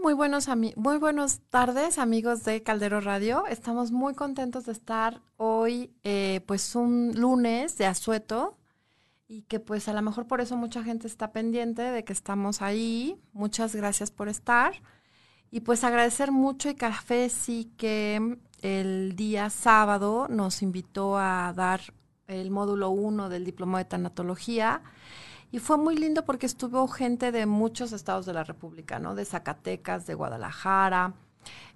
Muy buenos muy buenas tardes, amigos de Caldero Radio. Estamos muy contentos de estar hoy, eh, pues un lunes de asueto y que pues a lo mejor por eso mucha gente está pendiente de que estamos ahí. Muchas gracias por estar. Y pues agradecer mucho y Café sí que el día sábado nos invitó a dar el módulo 1 del diploma de tanatología y fue muy lindo porque estuvo gente de muchos estados de la República, ¿no? De Zacatecas, de Guadalajara,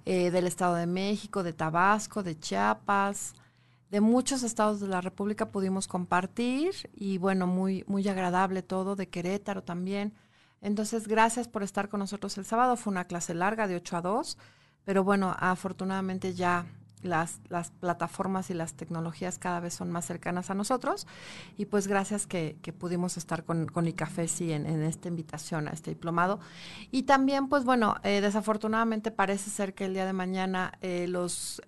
eh, del Estado de México, de Tabasco, de Chiapas, de muchos estados de la República pudimos compartir y bueno, muy, muy agradable todo, de Querétaro también. Entonces, gracias por estar con nosotros el sábado. Fue una clase larga de 8 a 2, pero bueno, afortunadamente ya las, las, plataformas y las tecnologías cada vez son más cercanas a nosotros. Y pues gracias que, pudimos estar con, con ICAFESI en, en, esta invitación a este diplomado. Y también, pues bueno, eh, desafortunadamente parece ser que el día de mañana eh, los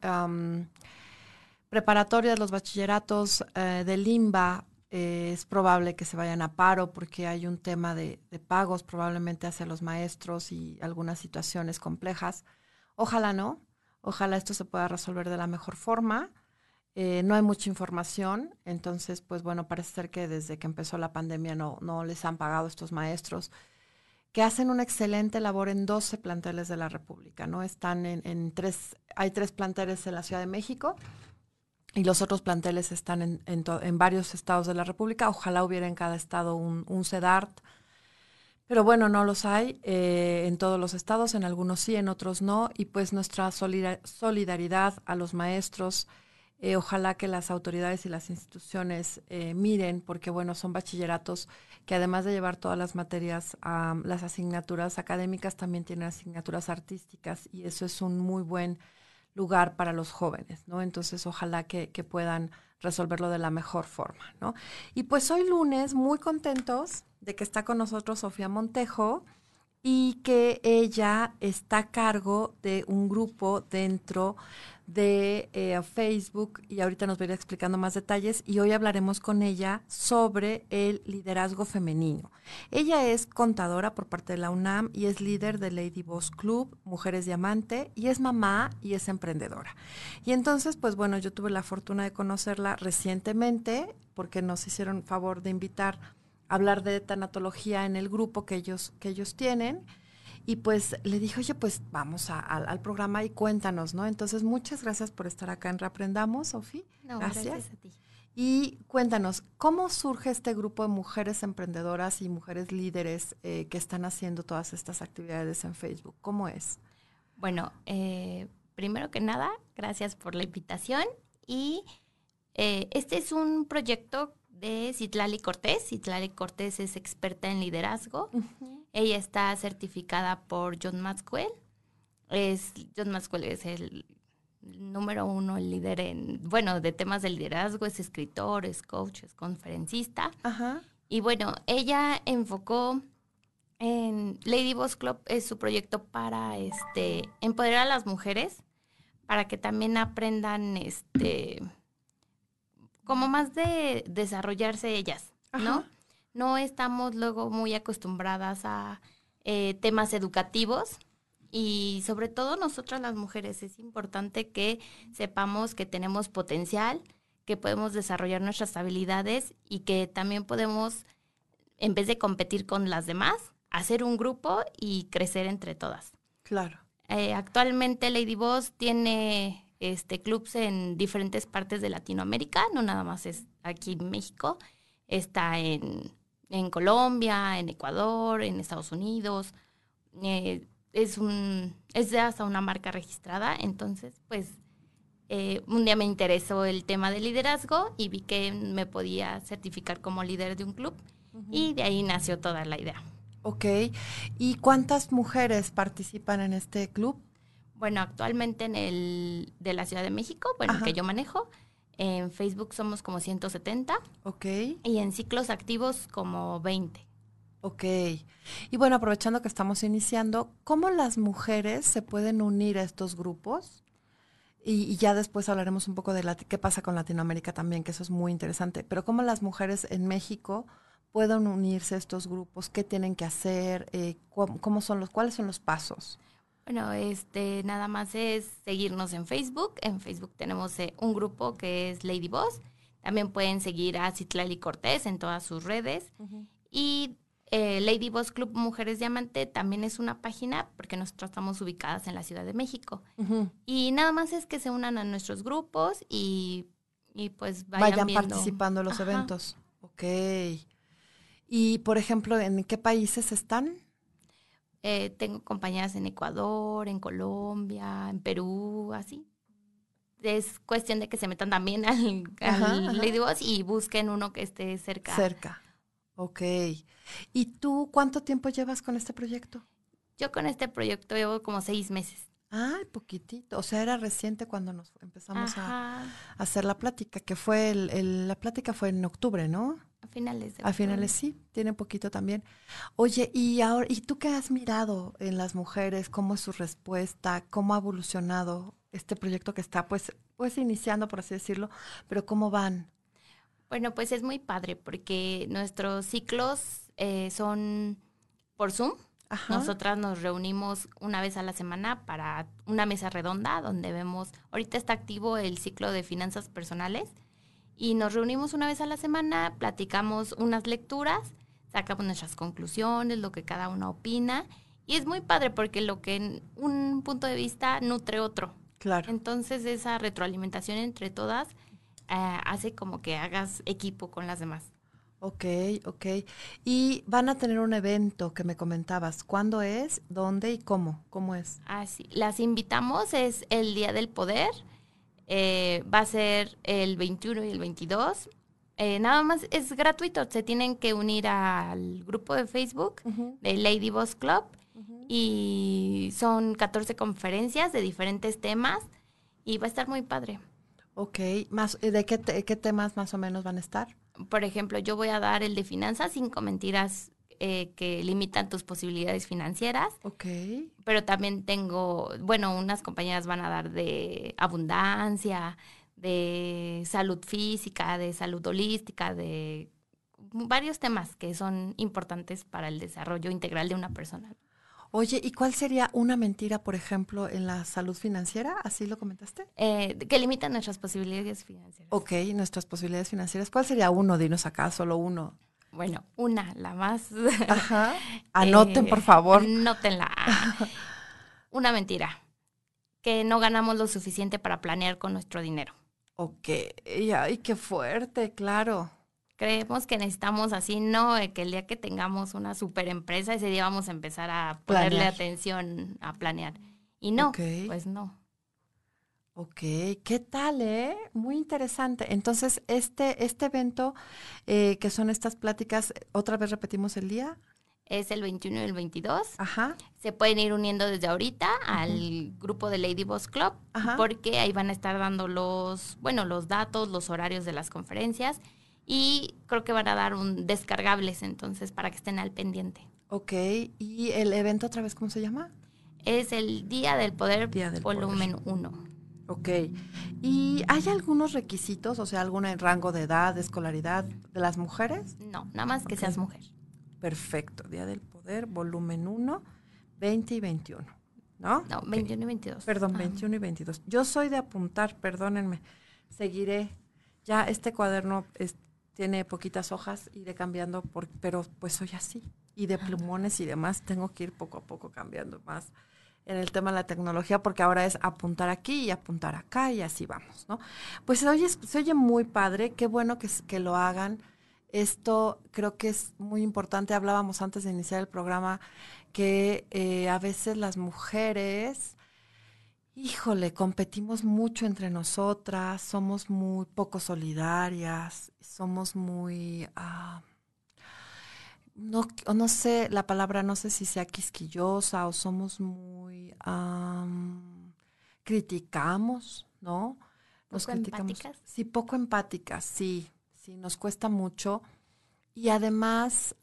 preparatorias, los bachilleratos eh, de Limba, es probable que se vayan a paro porque hay un tema de, de pagos probablemente hacia los maestros y algunas situaciones complejas. Ojalá no Ojalá esto se pueda resolver de la mejor forma. Eh, no hay mucha información, entonces, pues bueno, parece ser que desde que empezó la pandemia no, no les han pagado estos maestros, que hacen una excelente labor en 12 planteles de la República, ¿no? Están en, tres, hay tres planteles en la Ciudad de México y los otros planteles están en, en, varios estados de la República. Ojalá hubiera en cada estado un, un CEDART, pero bueno, no los hay eh, en todos los estados, en algunos sí, en otros no. Y pues nuestra solidaridad a los maestros, eh, ojalá que las autoridades y las instituciones eh, miren, porque bueno, son bachilleratos que además de llevar todas las materias, las asignaturas académicas, también tienen asignaturas artísticas y eso es un muy buen lugar para los jóvenes, ¿no? Entonces, ojalá que puedan resolverlo de la mejor forma, ¿no? Y pues hoy lunes, muy contentos de que está con nosotros Sofía Montejo y que ella está a cargo de un grupo dentro de eh, Facebook y ahorita nos va a ir explicando más detalles y hoy hablaremos con ella sobre el liderazgo femenino. Ella es contadora por parte de la UNAM y es líder de Lady Boss Club, Mujeres Diamante y es mamá y es emprendedora. Y entonces, pues bueno, yo tuve la fortuna de conocerla recientemente porque nos hicieron favor de invitar hablar de tanatología en el grupo que ellos, que ellos tienen. Y pues le dije, oye, pues vamos al programa y cuéntanos, ¿no? Entonces, muchas gracias por estar acá en Reaprendamos, Sofi. gracias. a ti. Y cuéntanos, ¿cómo surge este grupo de mujeres emprendedoras y mujeres líderes eh, que están haciendo todas estas actividades en Facebook? ¿Cómo es? Bueno, eh, primero que nada, gracias por la invitación. Y eh, este es un proyecto de Citlali Cortés. Citlali Cortés es experta en liderazgo. Ella está certificada por John Maxwell. Es, John Maxwell es el número uno, el líder en, bueno, de temas de liderazgo, es escritor, es coach, es conferencista. Y bueno, ella enfocó en Lady Boss Club, es su proyecto para este empoderar a las mujeres, para que también aprendan este como más de desarrollarse ellas, ¿no? No estamos luego muy acostumbradas a eh, temas educativos y sobre todo nosotras las mujeres es importante que sepamos que tenemos potencial, que podemos desarrollar nuestras habilidades y que también podemos, en vez de competir con las demás, hacer un grupo y crecer entre todas. Claro. Eh, actualmente Lady Boss tiene este, clubs en diferentes partes de Latinoamérica, no nada más es aquí en México, está en, Colombia, en Ecuador, en Estados Unidos. Eh, es, un, es de hasta una marca registrada, entonces pues eh, un día me interesó el tema de liderazgo y vi que me podía certificar como líder de un club y de ahí nació toda la idea. Ok, ¿y cuántas mujeres participan en este club? Bueno, actualmente en el de la Ciudad de México, bueno, que yo manejo, en Facebook somos como 170. Ok. Y en ciclos activos como 20. Ok. Y bueno, aprovechando que estamos iniciando, ¿cómo las mujeres se pueden unir a estos grupos? Y, ya después hablaremos un poco de la, qué pasa con Latinoamérica también, que eso es muy interesante. Pero ¿cómo las mujeres en México pueden unirse a estos grupos? ¿Qué tienen que hacer? Eh, ¿cómo, son los, ¿Cuáles son los pasos? Bueno, este, nada más es seguirnos en Facebook. En Facebook tenemos eh, un grupo que es Lady Boss. También pueden seguir a Citlali Cortés en todas sus redes. Y eh, Lady Boss Club Mujeres Diamante también es una página porque nosotros estamos ubicadas en la Ciudad de México. Y nada más es que se unan a nuestros grupos y, pues vayan, participando en los eventos. Ok. Y, por ejemplo, ¿en qué países están? Eh, tengo compañeras en Ecuador, en Colombia, en Perú, así. Es cuestión de que se metan también al, Lady Boss y busquen uno que esté cerca. Cerca. Ok. ¿Y tú cuánto tiempo llevas con este proyecto? Yo con este proyecto llevo como seis meses. Ay, poquitito. O sea, era reciente cuando nos empezamos a, hacer la plática, que fue el, la plática fue en octubre, ¿no? Finales de A finales sí, tiene poquito también. Oye, y ahora, ¿y tú qué has mirado en las mujeres? ¿Cómo es su respuesta? ¿Cómo ha evolucionado este proyecto que está pues, pues iniciando, por así decirlo, pero cómo van? Bueno, pues es muy padre porque nuestros ciclos eh, son por Zoom. Nosotras nos reunimos una vez a la semana para una mesa redonda donde vemos, ahorita está activo el ciclo de finanzas personales y nos reunimos una vez a la semana, platicamos unas lecturas, sacamos nuestras conclusiones, lo que cada uno opina y es muy padre porque lo que en un punto de vista nutre otro. Claro. Entonces esa retroalimentación entre todas eh, hace como que hagas equipo con las demás. Ok, ok. Y van a tener un evento que me comentabas. ¿Cuándo es? ¿Dónde y cómo? ¿Cómo es? Ah, sí. Las invitamos, es el Día del Poder. Eh, va a ser el 21 y el 22. Eh, nada más es gratuito. Se tienen que unir al grupo de Facebook de Lady Boss Club. Y son 14 conferencias de diferentes temas. Y va a estar muy padre. Ok. Más, ¿De qué, qué temas más o menos van a estar? por ejemplo, yo voy a dar el de finanzas, cinco mentiras eh, que limitan tus posibilidades financieras. Ok. Pero también tengo, bueno, unas compañeras van a dar de abundancia, de salud física, de salud holística, de varios temas que son importantes para el desarrollo integral de una persona. Oye, ¿y cuál sería una mentira, por ejemplo, en la salud financiera? ¿Así lo comentaste? Eh, que limita nuestras posibilidades financieras. Ok, nuestras posibilidades financieras. ¿Cuál sería uno? Dinos acá, solo uno. Bueno, una, la más. Ajá. Anoten, por favor. Anótenla. una mentira. Que no ganamos lo suficiente para planear con nuestro dinero. Ok, ay, qué fuerte, claro creemos que necesitamos así, no, que el día que tengamos una super empresa, ese día vamos a empezar a ponerle atención a planear. Y no, pues no. Ok, ¿qué tal, eh? Muy interesante. Entonces, este, este evento, eh, que son estas pláticas, otra vez repetimos el día. Es el 21 y el 22. Ajá. Se pueden ir uniendo desde ahorita al grupo de Lady Boss Club, porque ahí van a estar dando los, bueno, los datos, los horarios de las conferencias y creo que van a dar un descargables entonces para que estén al pendiente. Ok, ¿y el evento otra vez cómo se llama? Es el Día del Poder Volumen 1. Ok, ¿y hay algunos requisitos, o sea, algún rango de edad, de escolaridad de las mujeres? No, nada más que seas mujer. Perfecto, Día del Poder Volumen 1, 20 y 21. ¿No? No, 21 y 22. Perdón, 21 y 22. Yo soy de apuntar, perdónenme. Seguiré. Ya este cuaderno tiene poquitas hojas, iré cambiando, por, pero pues soy así. Y de plumones y demás, tengo que ir poco a poco cambiando más en el tema de la tecnología, porque ahora es apuntar aquí y apuntar acá y así vamos, ¿no? Pues se oye, se oye muy padre, qué bueno que, que lo hagan. Esto creo que es muy importante. Hablábamos antes de iniciar el programa que eh, a veces las mujeres híjole, competimos mucho entre nosotras, somos muy poco solidarias, somos muy, ah, no, no sé, la palabra no sé si sea quisquillosa o somos muy, criticamos, ¿no? Nos criticamos. Empáticas? Sí, poco empáticas, sí, sí, nos cuesta mucho. Y además,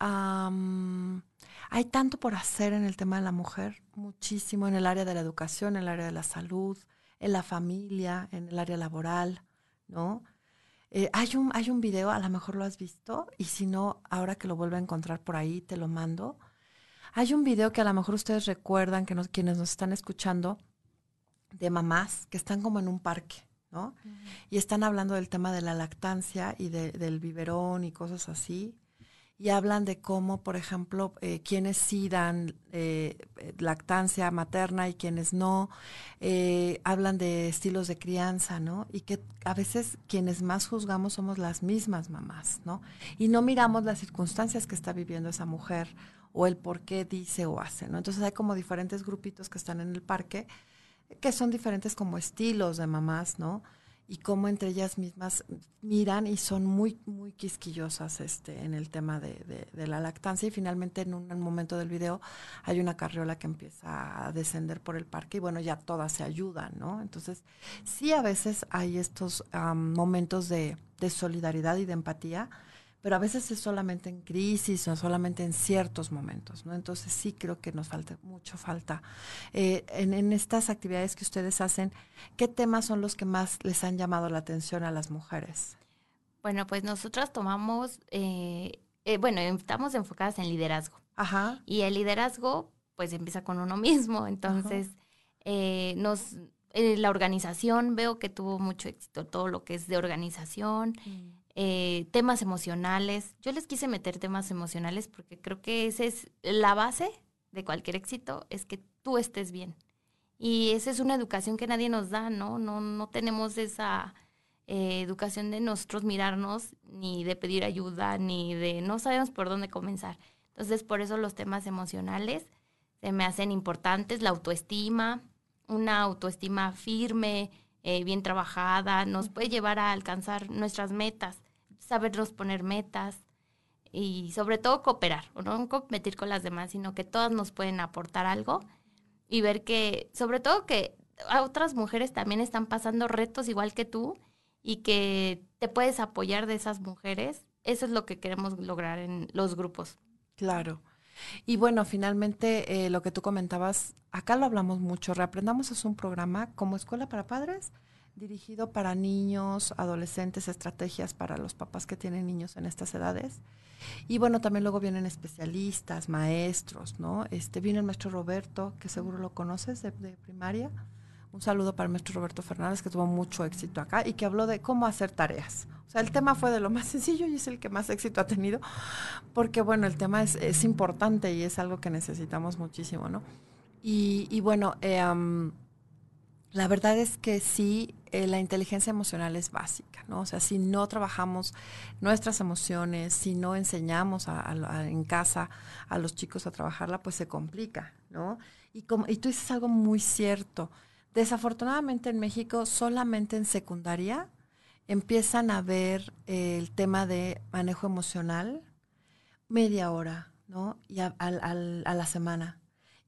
hay tanto por hacer en el tema de la mujer, muchísimo en el área de la educación, en el área de la salud, en la familia, en el área laboral, ¿no? Eh, hay, un, hay un video, a lo mejor lo has visto, y si no, ahora que lo vuelvo a encontrar por ahí, te lo mando. Hay un video que a lo mejor ustedes recuerdan, que quienes nos están escuchando, de mamás que están como en un parque, ¿no? Y están hablando del tema de la lactancia y del biberón y cosas así y hablan de cómo, por ejemplo, eh, quienes sí dan eh, lactancia materna y quienes no, eh, hablan de estilos de crianza, ¿no? Y que a veces quienes más juzgamos somos las mismas mamás, ¿no? Y no miramos las circunstancias que está viviendo esa mujer o el por qué dice o hace, ¿no? Entonces hay como diferentes grupitos que están en el parque que son diferentes como estilos de mamás, ¿no? Y cómo entre ellas mismas miran y son muy, muy quisquillosas este, en el tema de, la lactancia. Y finalmente en un, momento del video hay una carriola que empieza a descender por el parque y bueno, ya todas se ayudan, ¿no? Entonces, sí a veces hay estos momentos de, de solidaridad y de empatía, pero a veces es solamente en crisis o solamente en ciertos momentos, ¿no? Entonces sí creo que nos falta mucho falta. Eh, en, estas actividades que ustedes hacen, ¿qué temas son los que más les han llamado la atención a las mujeres? Bueno, pues nosotras tomamos, eh, eh, bueno, estamos enfocadas en liderazgo. Ajá. Y el liderazgo, pues empieza con uno mismo, entonces nos... la organización, veo que tuvo mucho éxito todo lo que es de organización, mm. Eh, temas emocionales. Yo les quise meter temas emocionales porque creo que esa es la base de cualquier éxito, es que tú estés bien. Y esa es una educación que nadie nos da, ¿no? No, no tenemos esa eh, educación de nosotros mirarnos, ni de pedir ayuda, ni de no sabemos por dónde comenzar. Entonces, por eso los temas emocionales se me hacen importantes, la autoestima, una autoestima firme, eh, bien trabajada, nos puede llevar a alcanzar nuestras metas, sabernos poner metas y sobre todo cooperar, no competir con las demás, sino que todas nos pueden aportar algo y ver que, sobre todo que a otras mujeres también están pasando retos igual que tú y que te puedes apoyar de esas mujeres. Eso es lo que queremos lograr en los grupos. Claro. Y bueno, finalmente eh, lo que tú comentabas, acá lo hablamos mucho, Reaprendamos es un programa como escuela para padres dirigido para niños, adolescentes, estrategias para los papás que tienen niños en estas edades. Y bueno, también luego vienen especialistas, maestros, ¿no? Este, viene el maestro Roberto, que seguro lo conoces de, de primaria. Un saludo para el maestro Roberto Fernández, que tuvo mucho éxito acá y que habló de cómo hacer tareas. O sea, el tema fue de lo más sencillo y es el que más éxito ha tenido, porque bueno, el tema es, es importante y es algo que necesitamos muchísimo, ¿no? Y, y bueno, eh, la verdad es que sí, eh, la inteligencia emocional es básica, ¿no? O sea, si no trabajamos nuestras emociones, si no enseñamos en casa a los chicos a trabajarla, pues se complica, ¿no? Y, como, y tú dices algo muy cierto. Desafortunadamente en México, solamente en secundaria, empiezan a ver eh, el tema de manejo emocional media hora, ¿no? Y a, la semana.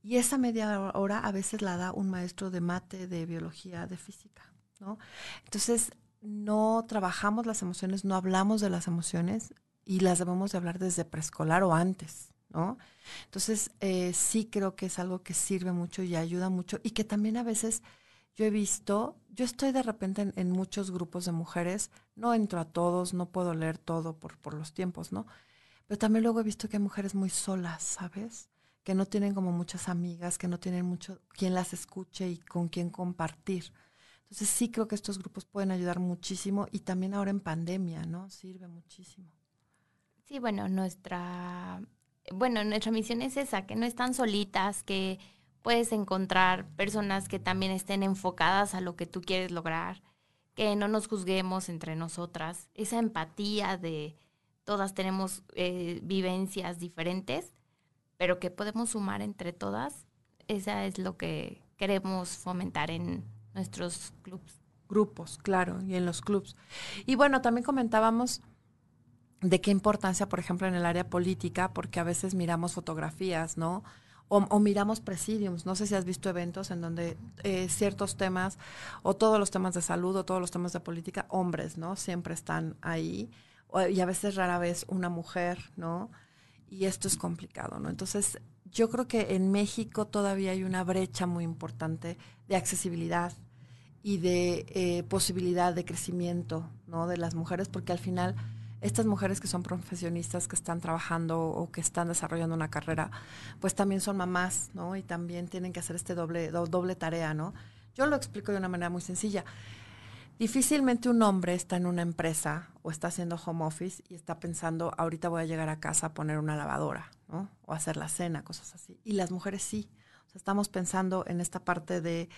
Y esa media hora a veces la da un maestro de mate, de biología, de física, ¿no? Entonces, no trabajamos las emociones, no hablamos de las emociones y las debemos de hablar desde preescolar o antes, ¿no? Entonces, eh, sí creo que es algo que sirve mucho y ayuda mucho y que también a veces yo he visto, yo estoy de repente en, muchos grupos de mujeres, no entro a todos, no puedo leer todo por, por los tiempos, ¿no? Pero también luego he visto que hay mujeres muy solas, ¿sabes? Que no tienen como muchas amigas, que no tienen mucho quien las escuche y con quien compartir. Entonces sí creo que estos grupos pueden ayudar muchísimo y también ahora en pandemia, ¿no? Sirve muchísimo. Sí, bueno, nuestra, bueno, nuestra misión es esa, que no están solitas, que puedes encontrar personas que también estén enfocadas a lo que tú quieres lograr, que no nos juzguemos entre nosotras, esa empatía de todas tenemos eh, vivencias diferentes, pero que podemos sumar entre todas, esa es lo que queremos fomentar en nuestros clubs. Grupos, claro, y en los clubs. Y bueno, también comentábamos de qué importancia, por ejemplo, en el área política, porque a veces miramos fotografías, ¿no? o, miramos presidiums. No sé si has visto eventos en donde eh, ciertos temas, o todos los temas de salud, o todos los temas de política, hombres, ¿no? Siempre están ahí. y a veces rara vez una mujer, ¿no? Y esto es complicado, ¿no? Entonces, yo creo que en México todavía hay una brecha muy importante de accesibilidad y de eh, posibilidad de crecimiento, ¿no? De las mujeres, porque al final estas mujeres que son profesionistas, que están trabajando o que están desarrollando una carrera, pues también son mamás, ¿no? Y también tienen que hacer este doble, doble tarea, ¿no? Yo lo explico de una manera muy sencilla. Difícilmente un hombre está en una empresa o está haciendo home office y está pensando, ahorita voy a llegar a casa a poner una lavadora, ¿no? O hacer la cena, cosas así. Y las mujeres sí. O sea, estamos pensando en esta parte de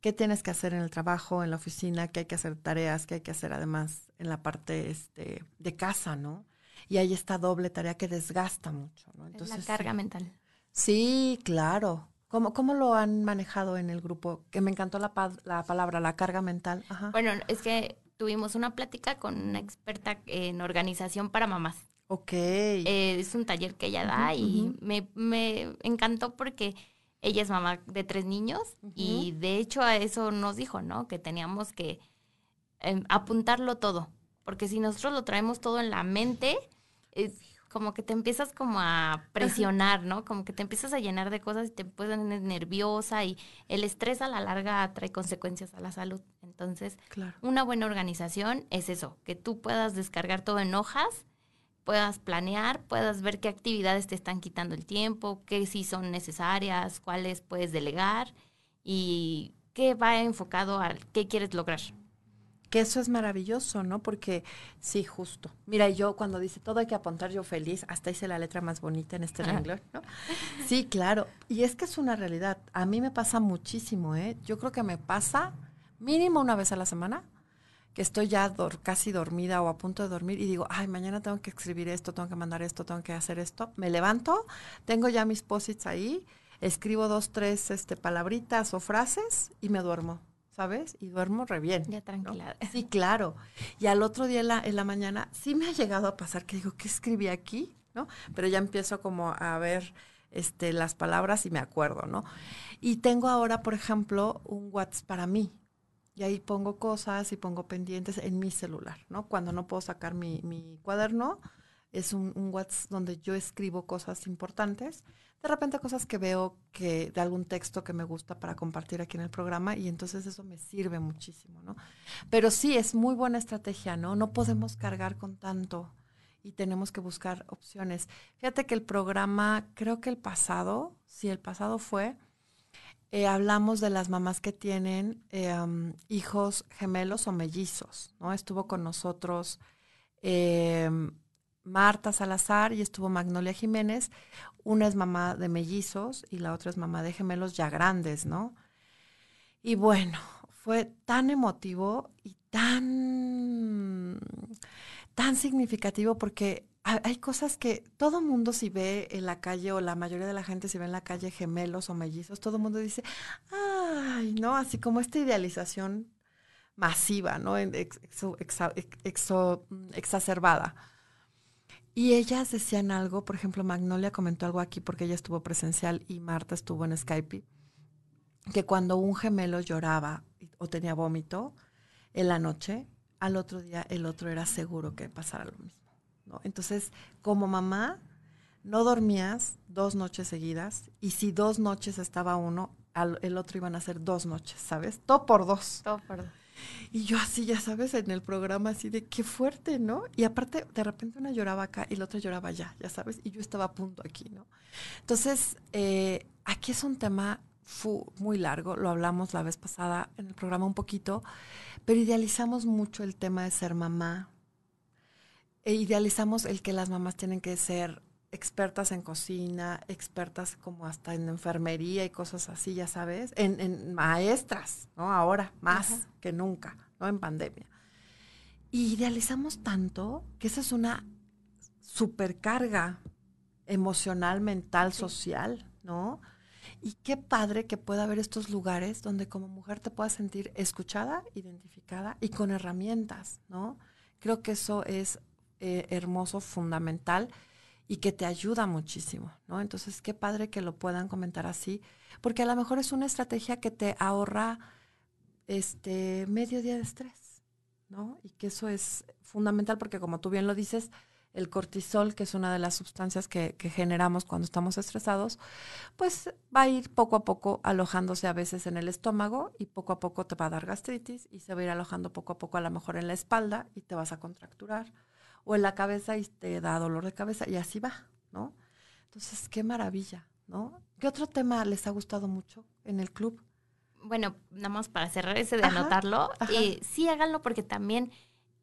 qué tienes que hacer en el trabajo, en la oficina, qué hay que hacer tareas, qué hay que hacer además en la parte este, de casa, ¿no? Y hay esta doble tarea que desgasta mucho, ¿no? Entonces, la carga mental. Sí, claro. ¿Cómo, ¿Cómo lo han manejado en el grupo? Que me encantó la, la palabra, la carga mental. Bueno, es que tuvimos una plática con una experta en organización para mamás. Ok. Eh, es un taller que ella da y me, me encantó porque ella es mamá de tres niños y de hecho a eso nos dijo, ¿no? Que teníamos que em, apuntarlo todo, porque si nosotros lo traemos todo en la mente, es como que te empiezas como a presionar, ¿no? Como que te empiezas a llenar de cosas y te pones nerviosa y el estrés a la larga trae consecuencias a la salud. Entonces, una buena organización es eso, que tú puedas descargar todo en hojas puedas planear, puedas ver qué actividades te están quitando el tiempo, qué sí son necesarias, cuáles puedes delegar y qué va enfocado a qué quieres lograr. Que eso es maravilloso, ¿no? Porque sí, justo. Mira, yo cuando dice todo hay que apuntar, yo feliz, hasta hice la letra más bonita en este renglón, ¿no? Sí, claro. Y es que es una realidad. A mí me pasa muchísimo, ¿eh? Yo creo que me pasa mínimo una vez a la semana que estoy ya casi dormida o a punto de dormir y digo, ay, mañana tengo que escribir esto, tengo que mandar esto, tengo que hacer esto. Me levanto, tengo ya mis posits ahí, escribo dos, tres este, palabritas o frases y me duermo, ¿sabes? Y duermo re bien. Ya tranquila. Sí, claro. Y al otro día en la, en la mañana sí me ha llegado a pasar que digo, ¿qué escribí aquí? ¿No? Pero ya empiezo como a ver este, las palabras y me acuerdo, ¿no? Y tengo ahora, por ejemplo, un WhatsApp para mí, y ahí pongo cosas y pongo pendientes en mi celular, ¿no? Cuando no puedo sacar mi, mi cuaderno, es un, WhatsApp donde yo escribo cosas importantes, de repente cosas que veo que de algún texto que me gusta para compartir aquí en el programa y entonces eso me sirve muchísimo, ¿no? Pero sí, es muy buena estrategia, ¿no? No podemos cargar con tanto y tenemos que buscar opciones. Fíjate que el programa, creo que el pasado, sí, el pasado fue eh, hablamos de las mamás que tienen eh, hijos gemelos o mellizos, ¿no? Estuvo con nosotros eh, Marta Salazar y estuvo Magnolia Jiménez. Una es mamá de mellizos y la otra es mamá de gemelos ya grandes, ¿no? Y bueno, fue tan emotivo y tan, tan significativo porque hay cosas que todo mundo si ve en la calle o la mayoría de la gente si ve en la calle gemelos o mellizos, todo mundo dice, ay, ¿no? Así como esta idealización masiva, ¿no? exacerbada. Y ellas decían algo, por ejemplo, Magnolia comentó algo aquí porque ella estuvo presencial y Marta estuvo en Skype, que cuando un gemelo lloraba o tenía vómito en la noche, al otro día el otro era seguro que pasara lo mismo. Entonces, como mamá, no dormías dos noches seguidas y si dos noches estaba uno, el otro iban a ser dos noches, ¿sabes? Todo por dos. Todo por dos. Y yo así, ya sabes, en el programa así de qué fuerte, ¿no? Y aparte, de repente una lloraba acá y la otra lloraba allá, ya sabes, y yo estaba a punto aquí, ¿no? Entonces, eh, aquí es un tema muy largo, lo hablamos la vez pasada en el programa un poquito, pero idealizamos mucho el tema de ser mamá, e idealizamos el que las mamás tienen que ser expertas en cocina, expertas como hasta en enfermería y cosas así, ya sabes, en, maestras, ¿no? Ahora, más que nunca, ¿no? En pandemia. Y idealizamos tanto que esa es una supercarga emocional, mental, social, ¿no? Y qué padre que pueda haber estos lugares donde como mujer te puedas sentir escuchada, identificada y con herramientas, ¿no? Creo que eso es eh, hermoso, fundamental y que te ayuda muchísimo, ¿no? Entonces, qué padre que lo puedan comentar así, porque a lo mejor es una estrategia que te ahorra este medio día de estrés, ¿no? Y que eso es fundamental porque como tú bien lo dices, el cortisol, que es una de las sustancias que, generamos cuando estamos estresados, pues va a ir poco a poco alojándose a veces en el estómago y poco a poco te va a dar gastritis y se va a ir alojando poco a poco a lo mejor en la espalda y te vas a contracturar o en la cabeza y te da dolor de cabeza y así va, ¿no? Entonces, qué maravilla, ¿no? ¿Qué otro tema les ha gustado mucho en el club? Bueno, nada más para cerrar ese de anotarlo, eh, sí háganlo porque también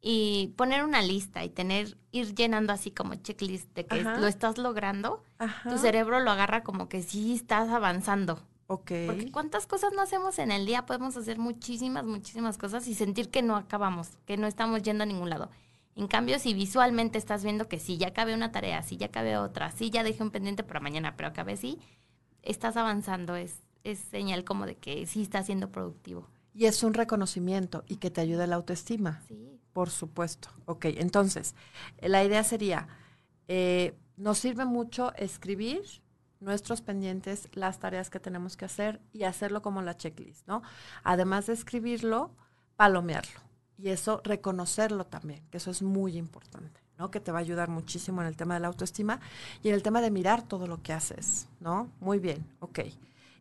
y poner una lista y tener, ir llenando así como checklist de que lo estás logrando, tu cerebro lo agarra como que sí estás avanzando. Ok. Porque cuántas cosas no hacemos en el día, podemos hacer muchísimas, muchísimas cosas y sentir que no acabamos, que no estamos yendo a ningún lado. En cambio, si visualmente estás viendo que sí, ya acabé una tarea, sí, ya acabé otra, sí, ya dejé un pendiente para mañana, pero acabé sí, estás avanzando, es, es señal como de que sí estás siendo productivo. Y es un reconocimiento y que te ayuda la autoestima. Sí. Por supuesto. Ok, entonces, la idea sería, eh, nos sirve mucho escribir nuestros pendientes, las tareas que tenemos que hacer y hacerlo como la checklist, ¿no? Además de escribirlo, palomearlo. Y eso, reconocerlo también, que eso es muy importante, ¿no? Que te va a ayudar muchísimo en el tema de la autoestima y en el tema de mirar todo lo que haces, ¿no? Muy bien, ok.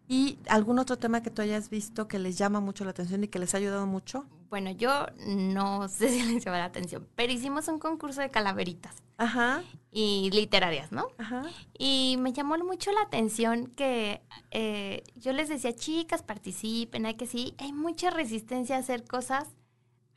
¿Y algún otro tema que tú hayas visto que les llama mucho la atención y que les ha ayudado mucho? Bueno, yo no sé si les llama la atención, pero hicimos un concurso de calaveritas. Ajá. Y literarias, ¿no? Ajá. Y me llamó mucho la atención que eh, yo les decía, chicas, participen, hay que sí, hay mucha resistencia a hacer cosas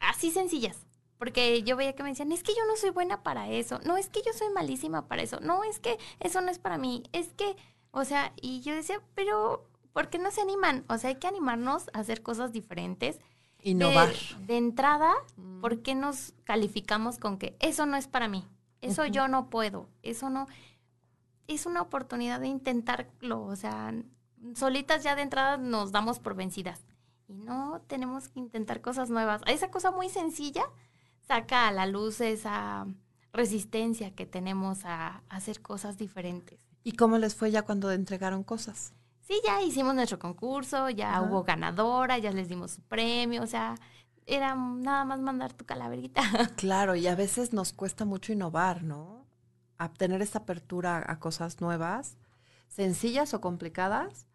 así sencillas. Porque yo veía que me decían, es que yo no soy buena para eso, no, es que yo soy malísima para eso, no, es que eso no es para mí, es que, o sea, y yo decía, pero ¿por qué no se animan? O sea, hay que animarnos a hacer cosas diferentes. Innovar. De, entrada, mm. ¿por qué nos calificamos con que eso no es para mí? Eso yo no puedo, eso no... Es una oportunidad de intentarlo, o sea, solitas ya de entrada nos damos por vencidas. Y no tenemos que intentar cosas nuevas. Esa cosa muy sencilla saca a la luz esa resistencia que tenemos a hacer cosas diferentes. ¿Y cómo les fue ya cuando entregaron cosas? sí, ya hicimos nuestro concurso, ya hubo ganadora, ya les dimos su premio, o sea, era nada más mandar tu calaverita. Claro, y a veces nos cuesta mucho innovar, ¿no? A tener esta apertura a cosas nuevas, sencillas o complicadas,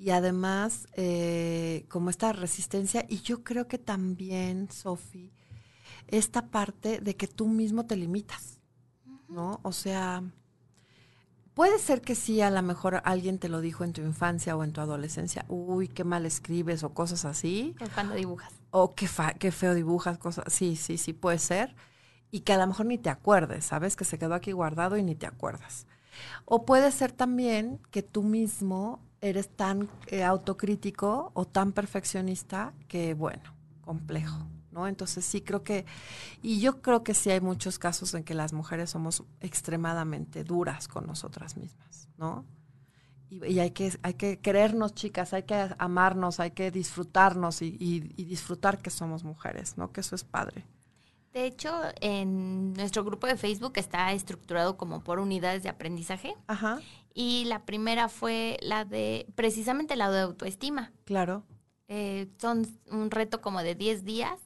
y además eh, como esta resistencia, y yo creo que también, Sofi, esta parte de que tú mismo te limitas, ¿no? O sea, Puede ser que sí, a lo mejor alguien te lo dijo en tu infancia o en tu adolescencia, uy, qué mal escribes o cosas así. O cuando dibujas. O qué, qué feo dibujas, cosas, sí, sí, sí, puede ser. Y que a lo mejor ni te acuerdes, ¿sabes? Que se quedó aquí guardado y ni te acuerdas. O puede ser también que tú mismo eres tan eh, autocrítico o tan perfeccionista que, bueno, complejo. ¿no? Entonces sí creo que, y yo creo que sí hay muchos casos en que las mujeres somos extremadamente duras con nosotras mismas, ¿no? Y, hay, que, hay que querernos, chicas, hay que amarnos, hay que disfrutarnos y, y, disfrutar que somos mujeres, ¿no? Que eso es padre. De hecho, en nuestro grupo de Facebook está estructurado como por unidades de aprendizaje. Ajá. Y la primera fue la de, precisamente la de autoestima. Claro. Eh, son un reto como de 10 días,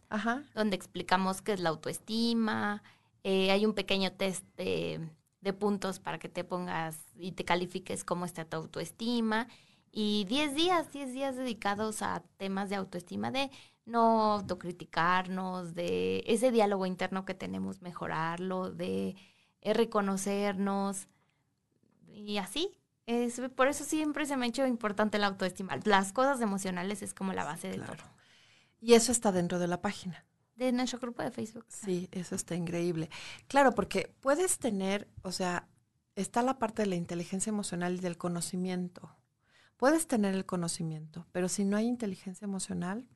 donde explicamos qué es la autoestima. Eh, hay un pequeño test de, puntos para que te pongas y te califiques cómo está tu autoestima. Y 10 días, 10 días dedicados a temas de autoestima, de no autocriticarnos, de ese diálogo interno que tenemos, mejorarlo, de eh, reconocernos y así, es, por eso siempre se me ha hecho importante la autoestima. Las cosas emocionales es como la base del todo. Y eso está dentro de la página. De nuestro grupo de Facebook. Sí, eso está increíble. Claro, porque puedes tener, o sea, está la parte de la inteligencia emocional y del conocimiento. Puedes tener el conocimiento, pero si no hay inteligencia emocional,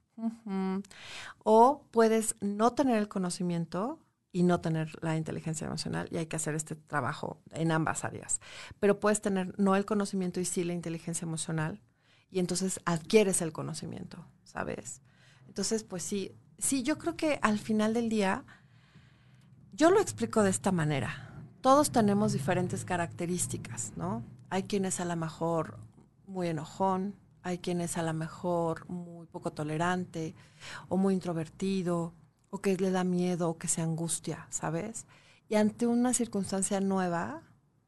o puedes no tener el conocimiento, y no tener la inteligencia emocional y hay que hacer este trabajo en ambas áreas. Pero puedes tener no el conocimiento y sí la inteligencia emocional y entonces adquieres el conocimiento, ¿sabes? Entonces, pues sí, sí, yo creo que al final del día, yo lo explico de esta manera. Todos tenemos diferentes características, ¿no? Hay quienes a lo mejor muy enojón, hay quienes a lo mejor muy poco tolerante o muy introvertido, o que le da miedo o que se angustia, ¿sabes? Y ante una circunstancia nueva,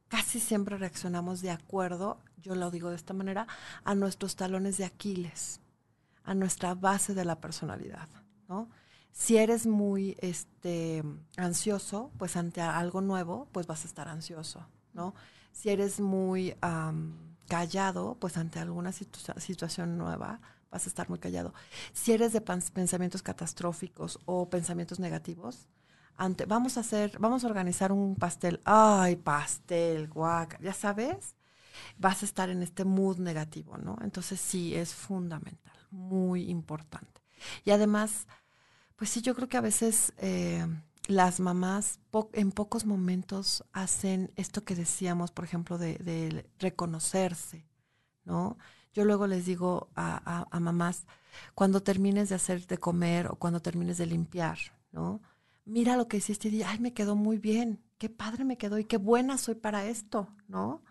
casi siempre reaccionamos de acuerdo, yo lo digo de esta manera, a nuestros talones de Aquiles, a nuestra base de la personalidad, ¿no? Si eres muy este, ansioso, pues ante algo nuevo, pues vas a estar ansioso, ¿no? Si eres muy callado, pues ante alguna situación nueva, vas a estar muy callado. Si eres de pensamientos catastróficos o pensamientos negativos, ante, vamos a hacer, vamos a organizar un pastel. Ay, pastel, guaca, ya sabes, vas a estar en este mood negativo, ¿no? Entonces sí, es fundamental, muy importante. Y además, pues sí, yo creo que a veces eh, las mamás en pocos momentos hacen esto que decíamos, por ejemplo, de, reconocerse, ¿no? Yo luego les digo a, mamás, cuando termines de hacer de comer o cuando termines de limpiar, ¿no? Mira lo que hiciste y di, ay, me quedó muy bien, qué padre me quedó y qué buena soy para esto, ¿no?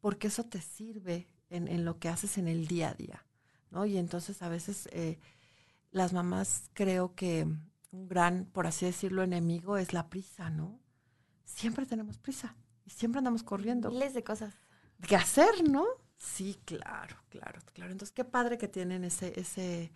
Porque eso te sirve en, lo que haces en el día a día, ¿no? Y entonces a veces... Eh, las mamás creo que un gran, por así decirlo, enemigo es la prisa, ¿no? Siempre tenemos prisa y siempre andamos corriendo. Miles de cosas. ¿Qué hacer, no? Sí, claro, claro, claro. Entonces, qué padre que tienen ese, ese,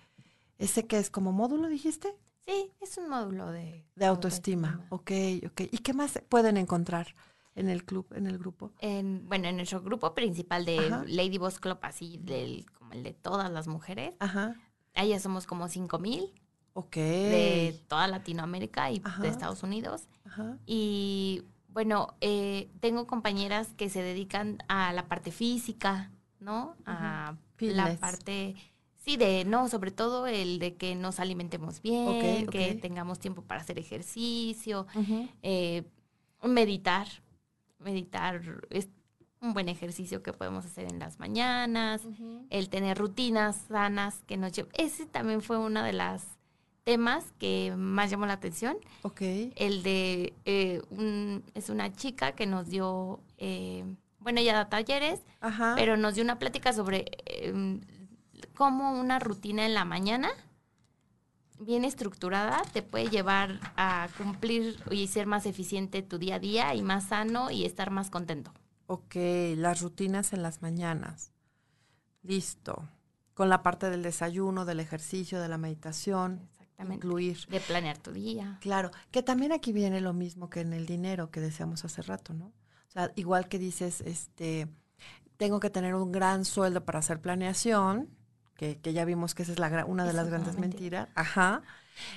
ese que es como módulo, dijiste. Sí, es un módulo de, de autoestima. Ok, ok. ¿Y qué más pueden encontrar en el club, en el grupo? En, bueno, en nuestro grupo principal de Lady Boss Club, así del, como el de todas las mujeres. Ajá. Ahí somos como cinco mil. De toda Latinoamérica y de Estados Unidos. Ajá. Y bueno, eh, tengo compañeras que se dedican a la parte física, ¿no? A la parte, sí, de, no, sobre todo el de que nos alimentemos bien, que tengamos tiempo para hacer ejercicio, eh, meditar. Meditar es un buen ejercicio que podemos hacer en las mañanas, el tener rutinas sanas que nos lleven. Ese también fue uno de los temas que más llamó la atención. Ok. El de, eh, es una chica que nos dio, eh, bueno, ella da talleres, pero nos dio una plática sobre em, cómo una rutina en la mañana bien estructurada te puede llevar a cumplir y ser más eficiente tu día a día y más sano y estar más contento. Ok, las rutinas en las mañanas. Listo. Con la parte del desayuno, del ejercicio, de la meditación. Exactamente. Incluir. De planear tu día. Claro, que también aquí viene lo mismo que en el dinero que decíamos hace rato, ¿no? O sea, igual que dices, este, tengo que tener un gran sueldo para hacer planeación, que, que ya vimos que esa es la, una de las grandes mentiras. Ajá.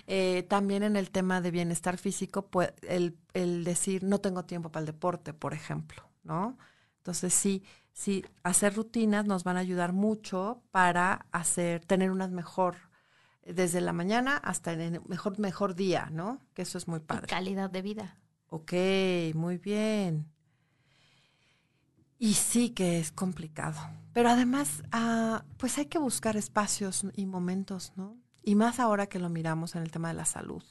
Eh, también en el tema de bienestar físico, pues, el, el decir no tengo tiempo para el deporte, por ejemplo. ¿no? Entonces sí, sí, hacer rutinas nos van a ayudar mucho para hacer, tener unas mejor, desde la mañana hasta el mejor, mejor día, ¿no? Que eso es muy padre. calidad de vida. Ok, muy bien. Y sí que es complicado. Pero además, ah, pues hay que buscar espacios y momentos, ¿no? Y más ahora que lo miramos en el tema de la salud,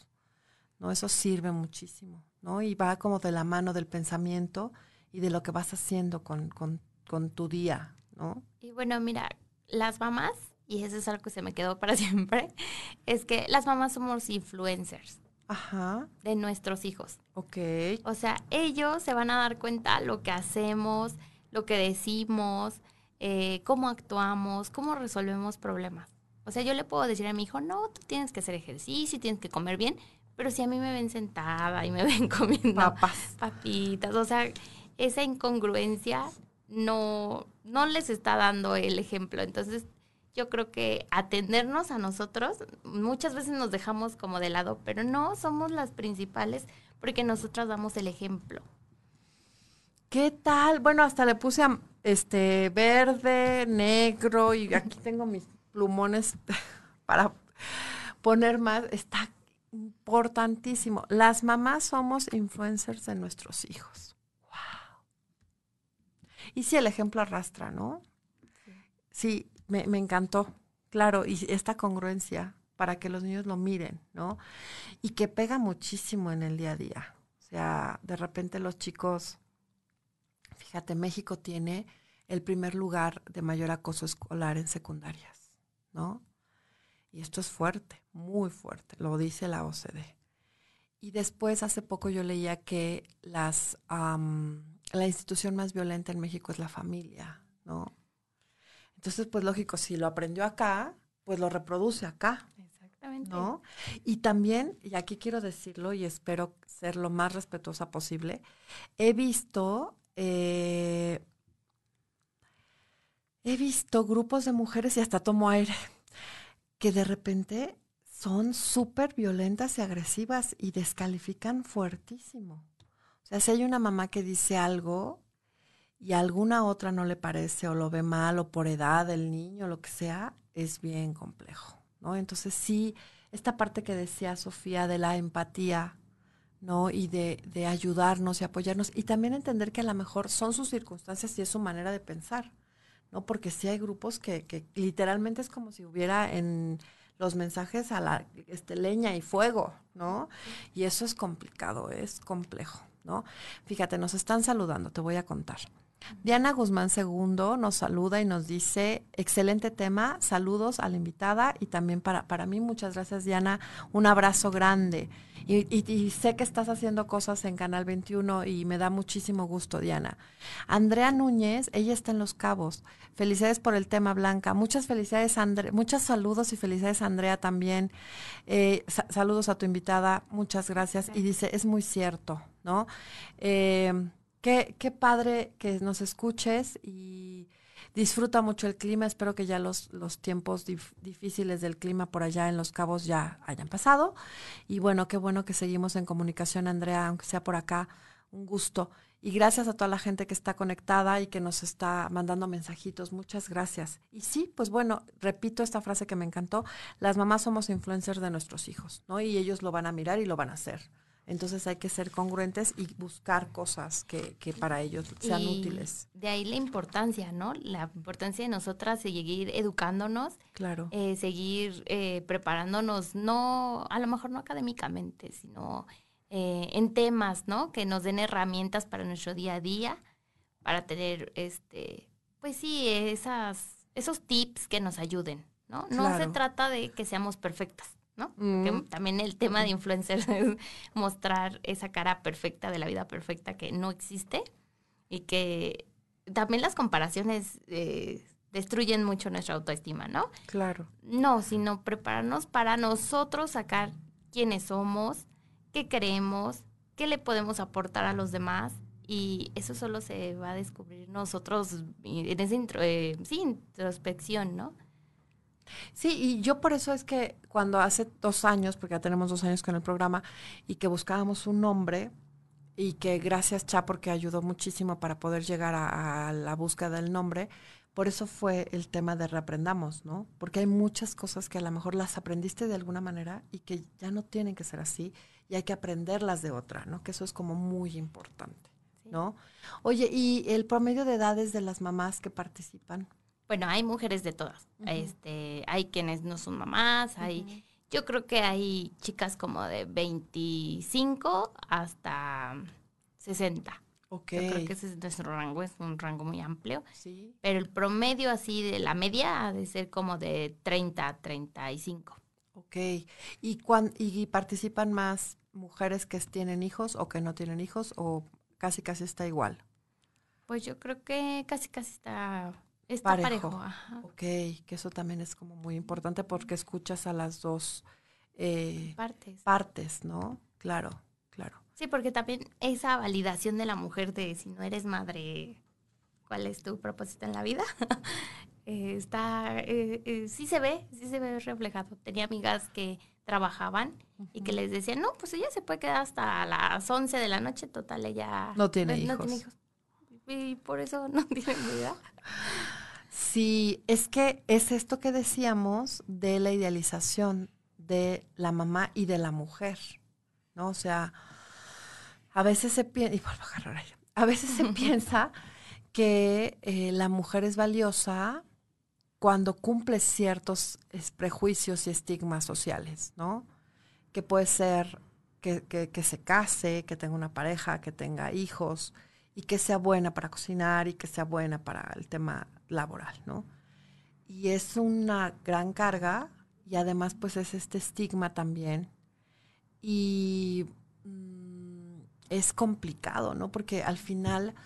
¿no? Eso sirve muchísimo, ¿no? Y va como de la mano del pensamiento y de lo que vas haciendo con, tu día, ¿no? Y bueno, mira, las mamás, y eso es algo que se me quedó para siempre, es que las mamás somos influencers. Ajá. De nuestros hijos. Ok. O sea, ellos se van a dar cuenta lo que hacemos, lo que decimos, eh, cómo actuamos, cómo resolvemos problemas. O sea, yo le puedo decir a mi hijo, no, tú tienes que hacer ejercicio, tienes que comer bien, pero si a mí me ven sentada y me ven comiendo Papas. papitas, o sea, esa incongruencia no, no les está dando el ejemplo. Entonces, yo creo que atendernos a nosotros, muchas veces nos dejamos como de lado, pero no somos las principales porque nosotras damos el ejemplo. ¿Qué tal? Bueno, hasta le puse este verde, negro y aquí tengo mis plumones para poner más. Está importantísimo. Las mamás somos influencers de nuestros hijos. Y sí, el ejemplo arrastra, ¿no? Sí, me, encantó, claro, y esta congruencia para que los niños lo miren, ¿no? Y que pega muchísimo en el día a día. O sea, de repente los chicos, fíjate, México tiene el primer lugar de mayor acoso escolar en secundarias, ¿no? Y esto es fuerte, muy fuerte, lo dice la OCDE. y después, hace poco yo leía que las, la institución más violenta en México es la familia, ¿no? Entonces, pues lógico, si lo aprendió acá, pues lo reproduce acá. Exactamente. ¿No? Y también, y aquí quiero decirlo y espero ser lo más respetuosa posible, he visto, eh, he visto grupos de mujeres y hasta tomo aire, que de repente son súper violentas y agresivas y descalifican fuertísimo. O sea, si hay una mamá que dice algo y a alguna otra no le parece o lo ve mal o por edad del niño, lo que sea, es bien complejo, ¿no? Entonces sí, esta parte que decía Sofía de la empatía, ¿no? Y de, de ayudarnos y apoyarnos y también entender que a lo mejor son sus circunstancias y es su manera de pensar, ¿no? Porque sí hay grupos que, que literalmente es como si hubiera en los mensajes a la este, leña y fuego, ¿no? Y eso es complicado, es complejo, ¿no? Fíjate, nos están saludando, te voy a contar. Diana Guzmán II nos saluda y nos dice, excelente tema, saludos a la invitada y también para, para mí, muchas gracias Diana, un abrazo grande. Y, sé que estás haciendo cosas en Canal 21 y me da muchísimo gusto, Diana. Andrea Núñez, ella está en Los Cabos. Felicidades por el tema, Blanca. Muchas felicidades, Andrea. Muchos saludos y felicidades, Andrea, también. Eh, saludos a tu invitada, muchas gracias. Y dice, es muy cierto, ¿no? Eh, Qué, padre que nos escuches y disfruta mucho el clima. Espero que ya los, los tiempos difíciles del clima por allá en Los Cabos ya hayan pasado. Y bueno, qué bueno que seguimos en comunicación, Andrea, aunque sea por acá. Un gusto. Y gracias a toda la gente que está conectada y que nos está mandando mensajitos. Muchas gracias. Y sí, pues bueno, repito esta frase que me encantó. Las mamás somos influencers de nuestros hijos, ¿no? Y ellos lo van a mirar y lo van a hacer. Entonces hay que ser congruentes y buscar cosas que, que para ellos sean útiles. De ahí la importancia, ¿no? La importancia de nosotras seguir educándonos. Claro. Eh, seguir eh, preparándonos, no, a lo mejor no académicamente, sino eh, en temas, ¿no? Que nos den herramientas para nuestro día a día, para tener, este, pues sí, esas, esos tips que nos ayuden, ¿no? No se trata de que seamos perfectas ¿no? Mm. también el tema de influencers es mostrar esa cara perfecta de la vida perfecta que no existe y que también las comparaciones eh, destruyen mucho nuestra autoestima, ¿no? Claro. No, sino prepararnos para nosotros sacar quiénes somos, qué creemos, qué le podemos aportar a los demás y eso solo se va a descubrir nosotros en esa eh, introspección, ¿no? Sí, y yo por eso es que cuando hace dos años, porque ya tenemos dos años con el programa, y que buscábamos un nombre, y que gracias Cha porque ayudó muchísimo para poder llegar a, la búsqueda del nombre, por eso fue el tema de reaprendamos, ¿no? Porque hay muchas cosas que a lo mejor las aprendiste de alguna manera y que ya no tienen que ser así y hay que aprenderlas de otra, ¿no? Que eso es como muy importante, ¿no? Oye, ¿y el promedio de edades de las mamás que participan? Bueno, hay mujeres de todas. Este, hay quienes no son mamás, hay yo creo que hay chicas como de 25 hasta 60. Ok. Yo creo que ese es nuestro rango, es un rango muy amplio. Sí. Pero el promedio así de la media ha de ser como de 30 a 35. Ok. ¿Y, cuán, ¿Y participan más mujeres que tienen hijos o que no tienen hijos o casi casi está igual? Pues yo creo que casi casi está Está parejo. Ok, que eso también es como muy importante porque escuchas a las dos eh, partes. Partes, ¿no? Claro, claro. Sí, porque también esa validación de la mujer de si no eres madre, ¿cuál es tu propósito en la vida? Eh, está, eh, sí se ve, sí se ve reflejado. Tenía amigas que trabajaban y que les decían, no, pues ella se puede quedar hasta las 11 de la noche, total, ella no tiene, hijos. No tiene hijos. Y por eso no tiene vida. Sí, es que es esto que decíamos de la idealización de la mamá y de la mujer, ¿no? O sea, a veces se piensa, y vuelvo a a veces se piensa que eh, la mujer es valiosa cuando cumple ciertos prejuicios y estigmas sociales, ¿no? Que puede ser que, que, se case, que tenga una pareja, que tenga hijos y que sea buena para cocinar y que sea buena para el tema laboral, ¿no? Y es una gran carga y además pues es este estigma también. Y es complicado, ¿no? Porque al final,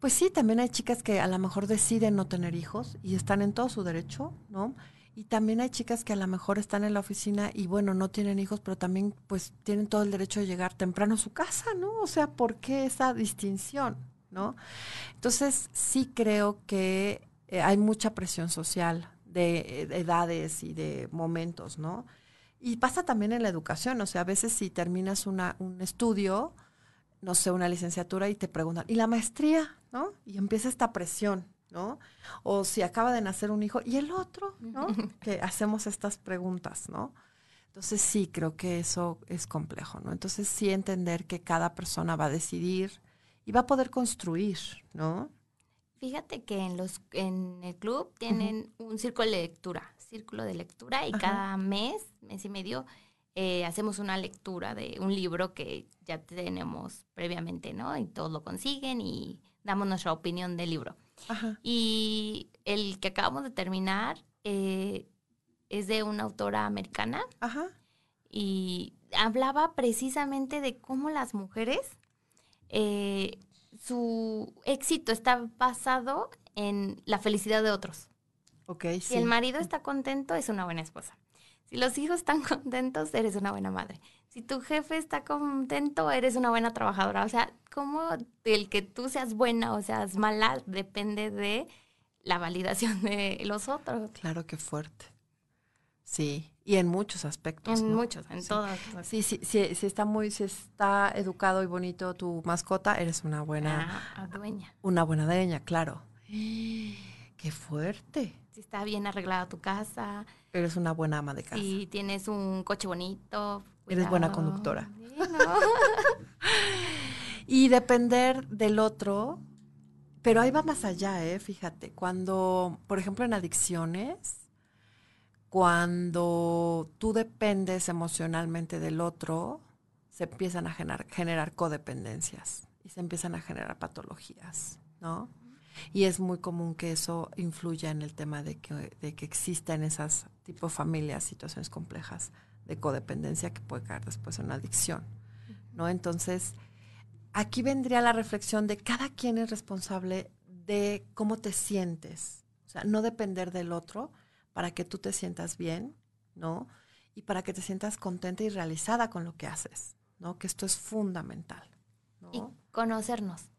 pues sí, también hay chicas que a lo mejor deciden no tener hijos y están en todo su derecho, ¿no? Y también hay chicas que a lo mejor están en la oficina y bueno, no tienen hijos, pero también pues tienen todo el derecho de llegar temprano a su casa, ¿no? O sea, ¿por qué esa distinción, ¿no? Entonces sí creo que eh, hay mucha presión social de, de edades y de momentos, ¿no? Y pasa también en la educación, o sea, a veces si terminas una, un estudio, no sé, una licenciatura y te preguntan, ¿y la maestría? ¿No? Y empieza esta presión, ¿no? O si acaba de nacer un hijo, ¿y el otro? ¿No? que hacemos estas preguntas, ¿no? Entonces sí, creo que eso es complejo, ¿no? Entonces sí entender que cada persona va a decidir y va a poder construir, ¿no? Fíjate que en los en el club tienen un círculo de lectura, círculo de lectura y cada mes, mes y medio eh, hacemos una lectura de un libro que ya tenemos previamente, ¿no? Y todos lo consiguen y damos nuestra opinión del libro. Y el que acabamos de terminar eh, es de una autora americana. Y hablaba precisamente de cómo las mujeres eh, su éxito está basado en la felicidad de otros. Okay, si el marido está contento, es una buena esposa. Si los hijos están contentos, eres una buena madre. Si tu jefe está contento, eres una buena trabajadora. O sea, como el que tú seas buena o seas mala depende de la validación de los otros. Claro que fuerte. Sí, y en muchos aspectos. En muchos, en todos. Sí, sí, sí, si está muy, si está educado y bonito tu mascota, eres una buena ah, dueña. Una buena dueña, claro. Qué fuerte. Si está bien arreglada tu casa. Eres una buena ama de casa. Si tienes un coche bonito. Eres buena conductora. y depender del otro, pero ahí va más allá, ¿eh? Fíjate, cuando, por ejemplo, en adicciones, cuando tú dependes emocionalmente del otro, se empiezan a generar, codependencias y se empiezan a generar patologías, ¿no? Y es muy común que eso influya en el tema de que, de que existan esas tipo familias, situaciones complejas de codependencia que puede caer después en una adicción, ¿no? Entonces, aquí vendría la reflexión de cada quien es responsable de cómo te sientes, o sea, no depender del otro, para que tú te sientas bien, ¿no? Y para que te sientas contenta y realizada con lo que haces, ¿no? Que esto es fundamental. Y conocernos.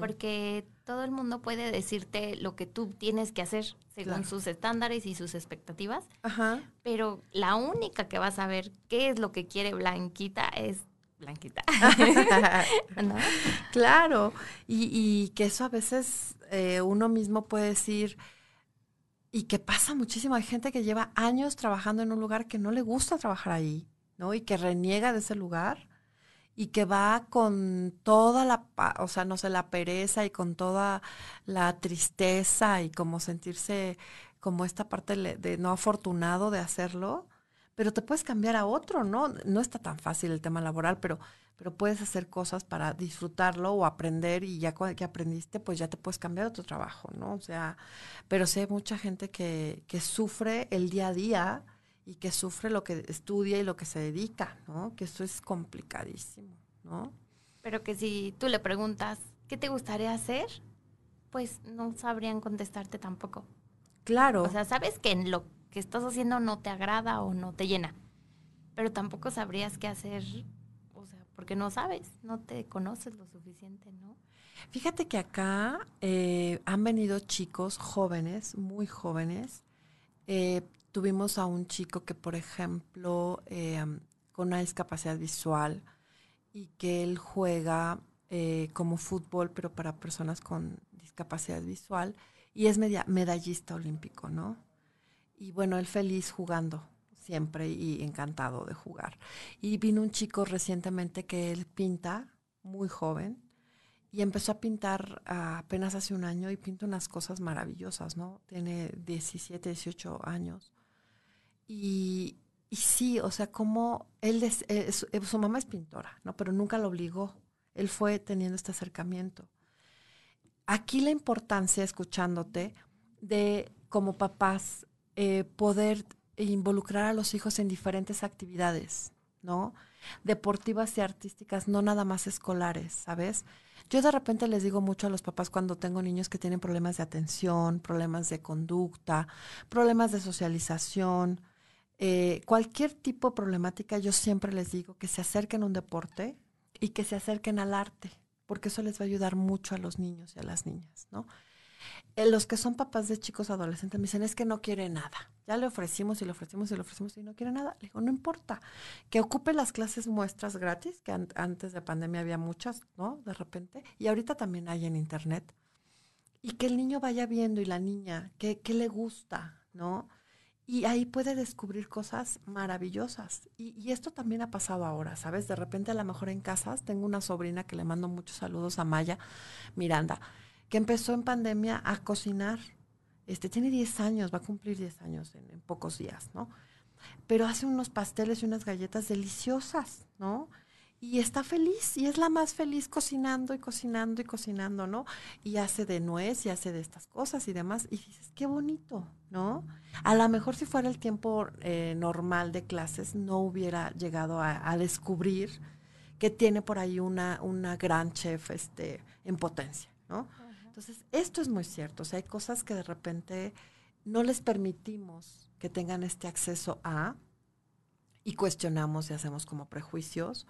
Porque todo el mundo puede decirte lo que tú tienes que hacer según sus estándares y sus expectativas. Ajá. Pero la única que va a saber qué es lo que quiere Blanquita es Blanquita. Claro. Y, que eso a veces eh, uno mismo puede decir, y que pasa muchísimo. Hay gente que lleva años trabajando en un lugar que no le gusta trabajar ahí, ¿no? Y que reniega de ese lugar y que va con toda la, o sea, no sé, la pereza y con toda la tristeza y como sentirse como esta parte de no afortunado de hacerlo, pero te puedes cambiar a otro, ¿no? No está tan fácil el tema laboral, pero pero puedes hacer cosas para disfrutarlo o aprender y ya que aprendiste, pues ya te puedes cambiar a otro trabajo, ¿no? O sea, pero sé mucha gente que, que sufre el día a día y que sufre lo que estudia y lo que se dedica, ¿no? Que eso es complicadísimo, ¿no? Pero que si tú le preguntas, ¿qué te gustaría hacer? Pues no sabrían contestarte tampoco. Claro. O sea, sabes que lo que estás haciendo no te agrada o no te llena, pero tampoco sabrías qué hacer porque no sabes, no te conoces lo suficiente, ¿no? Fíjate que acá eh, han venido chicos jóvenes, muy jóvenes. Eh, tuvimos a un chico que, por ejemplo, eh, con una discapacidad visual y que él juega como fútbol, pero para personas con discapacidad visual, y es medallista olímpico, ¿no? Y bueno, él feliz jugando, siempre y encantado de jugar. Y vino un chico recientemente que él pinta, muy joven, y empezó a pintar apenas hace un año y pinta unas cosas maravillosas, ¿no? Tiene 17, 18 años. Y, sí, o sea, como él, es, eh, su mamá es pintora, ¿no? Pero nunca lo obligó. Él fue teniendo este acercamiento. Aquí la importancia, escuchándote, de como papás eh, poder involucrar a los hijos en diferentes actividades, ¿no? deportivas y artísticas, no nada más escolares, ¿sabes? Yo de repente les digo mucho a los papás cuando tengo niños que tienen problemas de atención, problemas de conducta, problemas de socialización, eh, cualquier tipo de problemática, yo siempre les digo que se acerquen a un deporte y que se acerquen al arte, porque eso les va a ayudar mucho a los niños y a las niñas, ¿no? Eh, los que son papás de chicos adolescentes me dicen, es que no quiere nada. Ya le ofrecimos y le ofrecimos y le ofrecimos y no quiere nada. Le digo, no importa. Que ocupe las clases muestras gratis, que antes de pandemia había muchas, ¿no? De repente. Y ahorita también hay en internet. Y que el niño vaya viendo y la niña, qué, qué le gusta, ¿no? Y ahí puede descubrir cosas maravillosas. Y, esto también ha pasado ahora, ¿sabes? De repente a lo mejor en casas, tengo una sobrina que le mando muchos saludos a Maya Miranda que empezó en pandemia a cocinar. Este, tiene 10 años, va a cumplir 10 años en, pocos días, ¿no? Pero hace unos pasteles y unas galletas deliciosas, ¿no? Y está feliz, y es la más feliz cocinando y cocinando y cocinando, ¿no? Y hace de nuez y hace de estas cosas y demás. Y dices, qué bonito, ¿no? A lo mejor si fuera el tiempo eh, normal de clases, no hubiera llegado a, a, descubrir que tiene por ahí una, una gran chef este, en potencia, ¿no? Entonces, esto es muy cierto. O sea, hay cosas que de repente no les permitimos que tengan este acceso a y cuestionamos y hacemos como prejuicios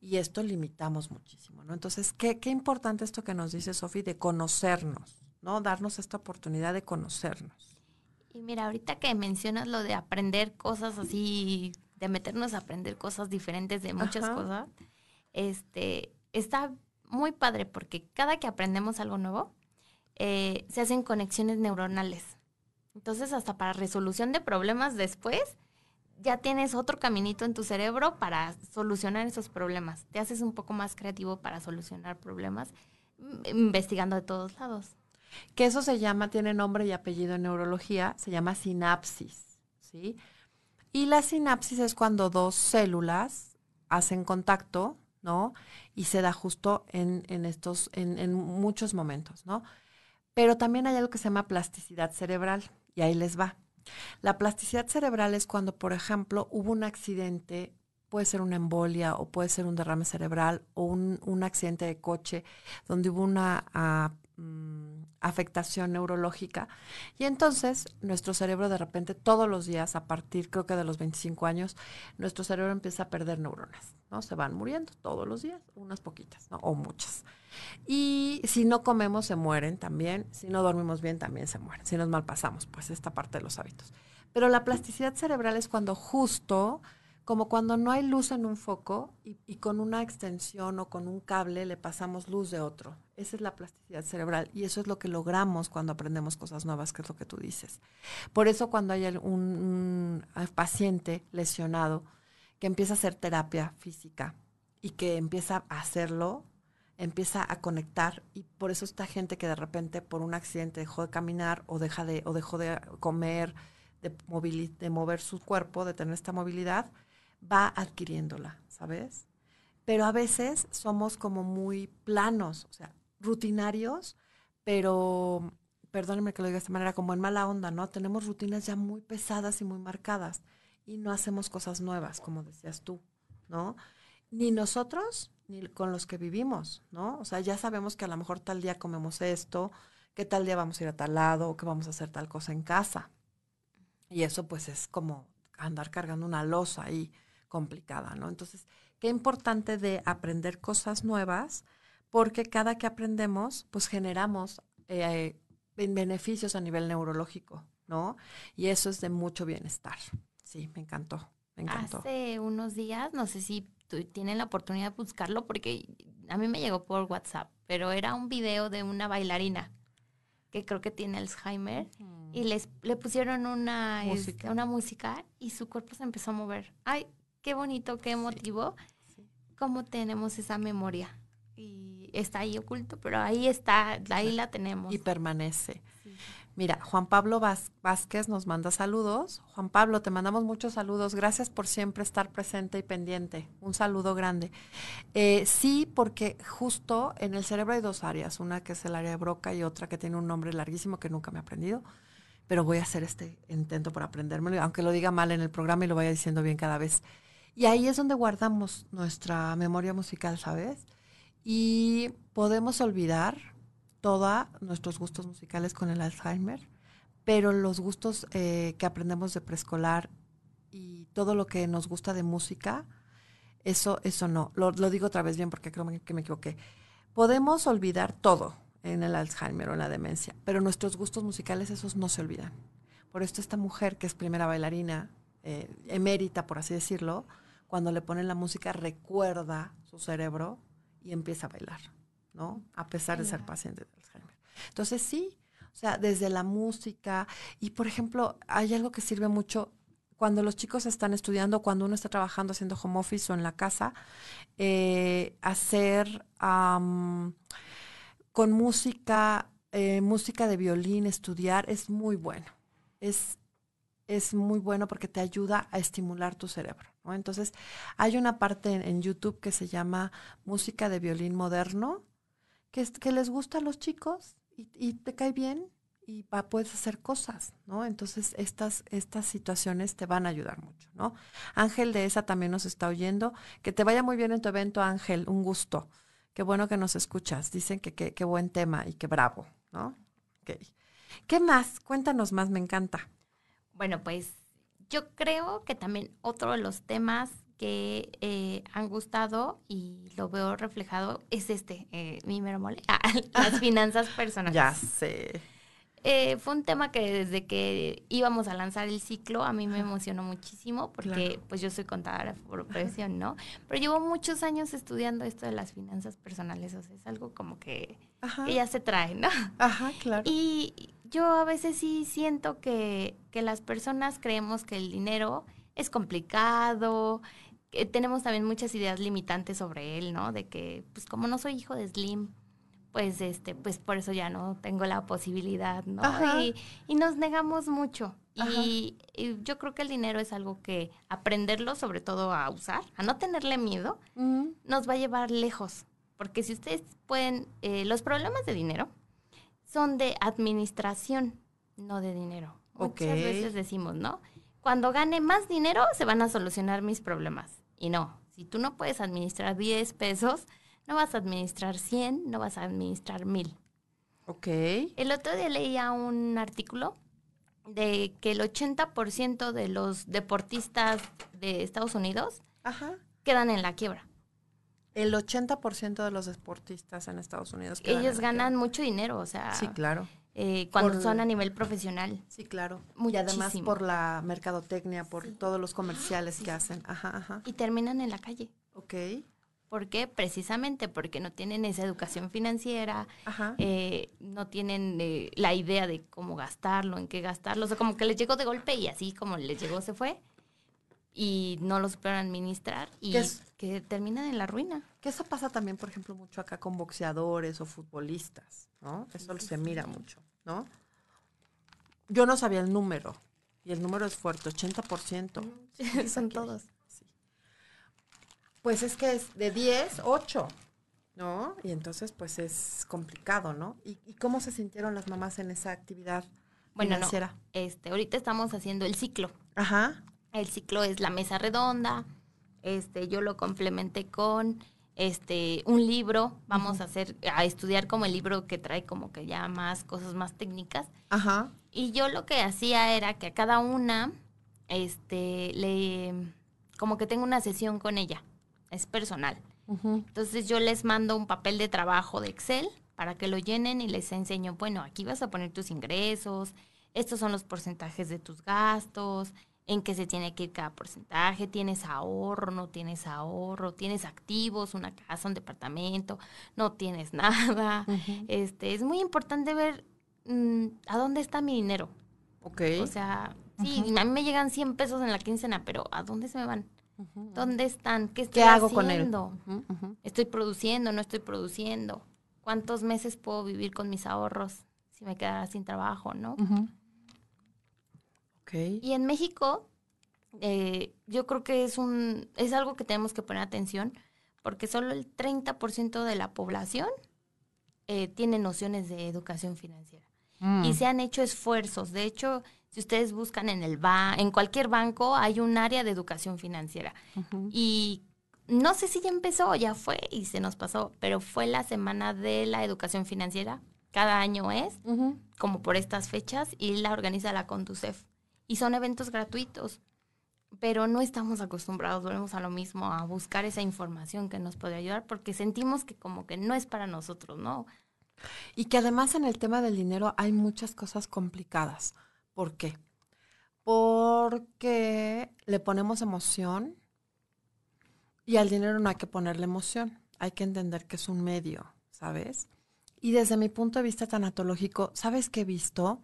y esto limitamos muchísimo, ¿no? Entonces, qué, qué importante esto que nos dice Sofi de conocernos, ¿no? Darnos esta oportunidad de conocernos. Y mira, ahorita que mencionas lo de aprender cosas así, de meternos a aprender cosas diferentes de muchas cosas, este, está muy padre porque cada que aprendemos algo nuevo, eh, se hacen conexiones neuronales. Entonces, hasta para resolución de problemas después, ya tienes otro caminito en tu cerebro para solucionar esos problemas. Te haces un poco más creativo para solucionar problemas, mm, investigando de todos lados. Que eso se llama, tiene nombre y apellido en neurología, se llama sinapsis, ¿sí? Y la sinapsis es cuando dos células hacen contacto, ¿no? Y se da justo en, estos, en, en muchos momentos, ¿no? Pero también hay algo que se llama plasticidad cerebral y ahí les va. La plasticidad cerebral es cuando, por ejemplo, hubo un accidente, puede ser una embolia o puede ser un derrame cerebral o un, accidente de coche donde hubo una ah, mm, afectación neurológica. Y entonces nuestro cerebro de repente todos los días, a partir creo que de los 25 años, nuestro cerebro empieza a perder neuronas, ¿no? Se van muriendo todos los días, unas poquitas, ¿no? O muchas. Y si no comemos, se mueren también. Si no dormimos bien, también se mueren. Si nos malpasamos, pues esta parte de los hábitos. Pero la plasticidad cerebral es cuando justo, como cuando no hay luz en un foco y, con una extensión o con un cable le pasamos luz de otro. Esa es la plasticidad cerebral y eso es lo que logramos cuando aprendemos cosas nuevas, que es lo que tú dices. Por eso cuando hay un paciente lesionado que empieza a hacer terapia física y que empieza a hacerlo, empieza a conectar y por eso esta gente que de repente por un accidente dejó de caminar o deja de o dejó de comer, de, de mover su cuerpo, de tener esta movilidad, va adquiriéndola, ¿sabes? Pero a veces somos como muy planos, o sea, rutinarios, pero perdónenme que lo diga de esta manera, como en mala onda, ¿no? Tenemos rutinas ya muy pesadas y muy marcadas y no hacemos cosas nuevas, como decías tú, ¿no? Ni nosotros ni con los que vivimos, ¿no? O sea, ya sabemos que a lo mejor tal día comemos esto, que tal día vamos a ir a tal lado, que vamos a hacer tal cosa en casa. Y eso pues es como andar cargando una losa ahí complicada, ¿no? Entonces, qué importante de aprender cosas nuevas, porque cada que aprendemos, pues generamos eh, beneficios a nivel neurológico, ¿no? Y eso es de mucho bienestar. Sí, me encantó, me encantó. Hace unos días, no sé si tienen la oportunidad de buscarlo porque a mí me llegó por WhatsApp, pero era un video de una bailarina que creo que tiene Alzheimer y les le pusieron una música. Este, una música y su cuerpo se empezó a mover. Ay, qué bonito, qué emotivo. Cómo tenemos esa memoria y está ahí oculto, pero ahí está, ahí la tenemos. Y permanece. Mira, Juan Pablo Vázquez nos manda saludos. Juan Pablo, te mandamos muchos saludos. Gracias por siempre estar presente y pendiente. Un saludo grande. Eh, sí, porque justo en el cerebro hay dos áreas, una que es el área de Broca y otra que tiene un nombre larguísimo que nunca me he aprendido, pero voy a hacer este intento por aprendérmelo, aunque lo diga mal en el programa y lo vaya diciendo bien cada vez. Y ahí es donde guardamos nuestra memoria musical, ¿sabes? Y podemos olvidar todos nuestros gustos musicales con el Alzheimer, pero los gustos eh, que aprendemos de preescolar y todo lo que nos gusta de música, eso, eso no. Lo, digo otra vez bien porque creo que me equivoqué. Podemos olvidar todo en el Alzheimer o en la demencia, pero nuestros gustos musicales, esos no se olvidan. Por esto esta mujer, que es primera bailarina, eh, emérita, por así decirlo, cuando le ponen la música recuerda su cerebro y empieza a bailar, ¿no? A pesar de ser paciente de Alzheimer. Entonces sí, o sea, desde la música y por ejemplo, hay algo que sirve mucho cuando los chicos están estudiando, cuando uno está trabajando haciendo home office o en la casa, eh, hacer con música, eh, música de violín, estudiar, es muy bueno. Es, es muy bueno porque te ayuda a estimular tu cerebro. Entonces, hay una parte en, YouTube que se llama Música de Violín Moderno, que, es, que les gusta a los chicos y, te cae bien y puedes hacer cosas, ¿no? Entonces, estas, estas situaciones te van a ayudar mucho, ¿no? Ángel de esa también nos está oyendo. Que te vaya muy bien en tu evento, Ángel. Un gusto. Qué bueno que nos escuchas. Dicen que qué buen tema y qué bravo, ¿no? ¿Qué más? Cuéntanos más, me encanta. Bueno, pues yo creo que también otro de los temas que eh, han gustado y lo veo reflejado es este, eh, mi mero mole, las finanzas personales. Ya sé. Eh, fue un tema que desde que íbamos a lanzar el ciclo a mí me emocionó muchísimo porque pues yo soy contadora por profesión, ¿no? Pero llevo muchos años estudiando esto de las finanzas personales, o sea, es algo como que, ya se trae, ¿no? Ajá, claro. Y yo a veces sí siento que, que las personas creemos que el dinero es complicado, que tenemos también muchas ideas limitantes sobre él, ¿no? De que, pues como no soy hijo de Slim, pues este, pues por eso ya no tengo la posibilidad, ¿no? Y, y, nos negamos mucho. Y, yo creo que el dinero es algo que aprenderlo, sobre todo a usar, a no tenerle miedo, nos va a llevar lejos. Porque si ustedes pueden, eh, los problemas de dinero son de administración, no de dinero. Muchas veces decimos, ¿no? Cuando gane más dinero se van a solucionar mis problemas. Y no, si tú no puedes administrar 10 pesos, no vas a administrar 100, no vas a administrar 1000. Ok. El otro día leía un artículo de que el 80% de los deportistas de Estados Unidos quedan en la quiebra. El 80% de los deportistas en Estados Unidos. Ellos ganan mucho dinero, o sea. Sí, claro. Eh, cuando son a nivel profesional. Sí, claro. Y además por la mercadotecnia, por todos los comerciales que hacen. Ajá, ajá. Y terminan en la calle. Ok. ¿Por qué? Precisamente porque no tienen esa educación financiera, eh, no tienen eh, la idea de cómo gastarlo, en qué gastarlo. O sea, como que les llegó de golpe y así como les llegó se fue. Y no lo supieron administrar y que terminan en la ruina. Que eso pasa también, por ejemplo, mucho acá con boxeadores o futbolistas, ¿no? Eso se mira mucho, ¿no? Yo no sabía el número y el número es fuerte, 80%. Son todos. Pues es que es de 10, 8, ¿no? Y entonces pues es complicado, ¿no? ¿Y, cómo se sintieron las mamás en esa actividad bueno, financiera? No, este, ahorita estamos haciendo el ciclo. Ajá. El ciclo es la mesa redonda. Este, yo lo complementé con este un libro, vamos a hacer a estudiar como el libro que trae como que ya más cosas más técnicas. Ajá. Y yo lo que hacía era que a cada una este le como que tengo una sesión con ella es personal. Entonces yo les mando un papel de trabajo de Excel para que lo llenen y les enseño, bueno, aquí vas a poner tus ingresos, estos son los porcentajes de tus gastos, en qué se tiene que ir cada porcentaje, tienes ahorro, no tienes ahorro, tienes activos, una casa, un departamento, no tienes nada. Este, es muy importante ver mm, a dónde está mi dinero. Ok. O sea, sí, a mí me llegan 100 pesos en la quincena, pero ¿a dónde se me van? ¿Dónde están? ¿Qué estoy hago haciendo? con él? ¿Estoy produciendo? ¿No estoy produciendo? ¿Cuántos meses puedo vivir con mis ahorros si me quedara sin trabajo, no? Y en México, eh, yo creo que es, un, es algo que tenemos que poner atención porque solo el 30% de la población eh, tiene nociones de educación financiera. Mm. Y se han hecho esfuerzos. De hecho, Si ustedes buscan en el ba en cualquier banco hay un área de educación financiera. Y no sé si ya empezó o ya fue y se nos pasó, pero fue la semana de la educación financiera. Cada año es, como por estas fechas, y la organiza la Conducef. Y son eventos gratuitos pero no estamos acostumbrados, volvemos a lo mismo, a buscar esa información que nos puede ayudar, porque sentimos que como que no es para nosotros, ¿no? Y que además en el tema del dinero hay muchas cosas complicadas. ¿Por qué? Porque le ponemos emoción y al dinero no hay que ponerle emoción, hay que entender que es un medio, ¿sabes? Y desde mi punto de vista tanatológico, ¿sabes qué he visto?